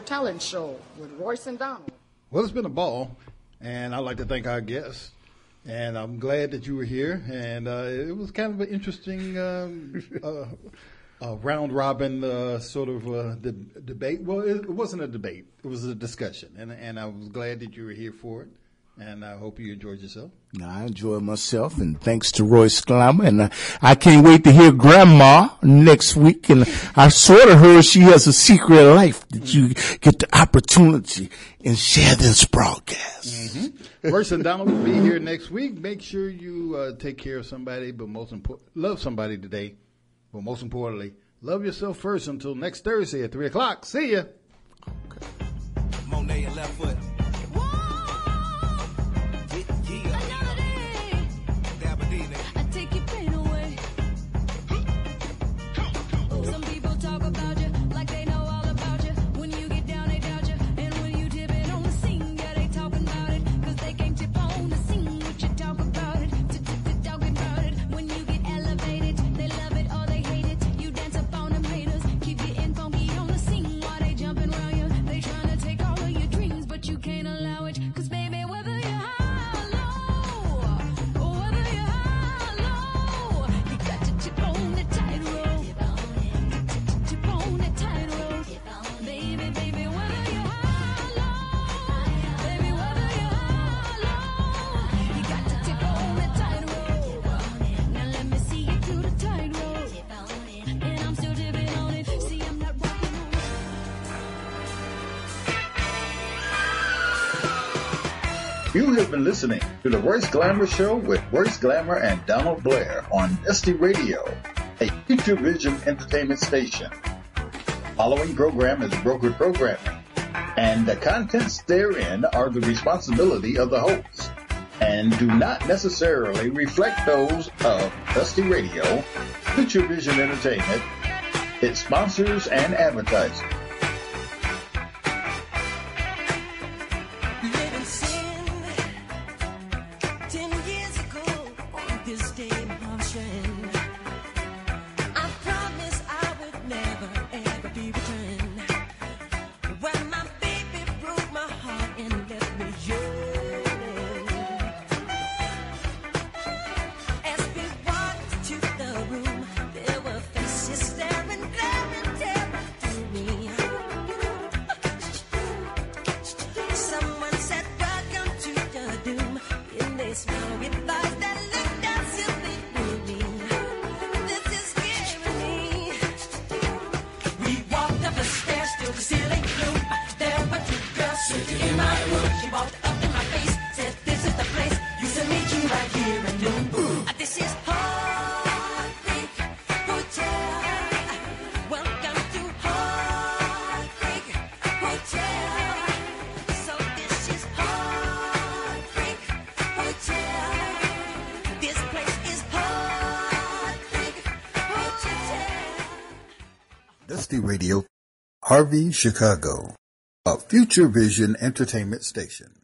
Talent Show with Royce and Donald. Well, it's been a ball, and I'd like to thank our guests. And I'm glad that you were here. And uh, it was kind of an interesting um, uh, uh, round robin uh, sort of uh, de- debate. Well, it, wasn't a debate; it was a discussion. And and I was glad that you were here for it. And I hope you enjoyed yourself. I enjoyed myself, and thanks to Roy Glamour. And uh, I can't wait to hear Grandma next week. And I sort of heard she has a secret life that you get the opportunity and share this broadcast. Mm-hmm. Royce and Donald will be here next week. Make sure you uh, take care of somebody, but most important, love somebody today. But most importantly, love yourself first until next Thursday at 3 o'clock. See ya. Monet listening to the Royce Glamour Show with Royce Glamour and Donald Blair on Dusty Radio, a Future Vision entertainment station. Following program is brokered programming, and the contents therein are the responsibility of the host and do not necessarily reflect those of Dusty Radio, Future Vision Entertainment, its sponsors, and advertisers. Harvey, Chicago, a Future Vision entertainment station.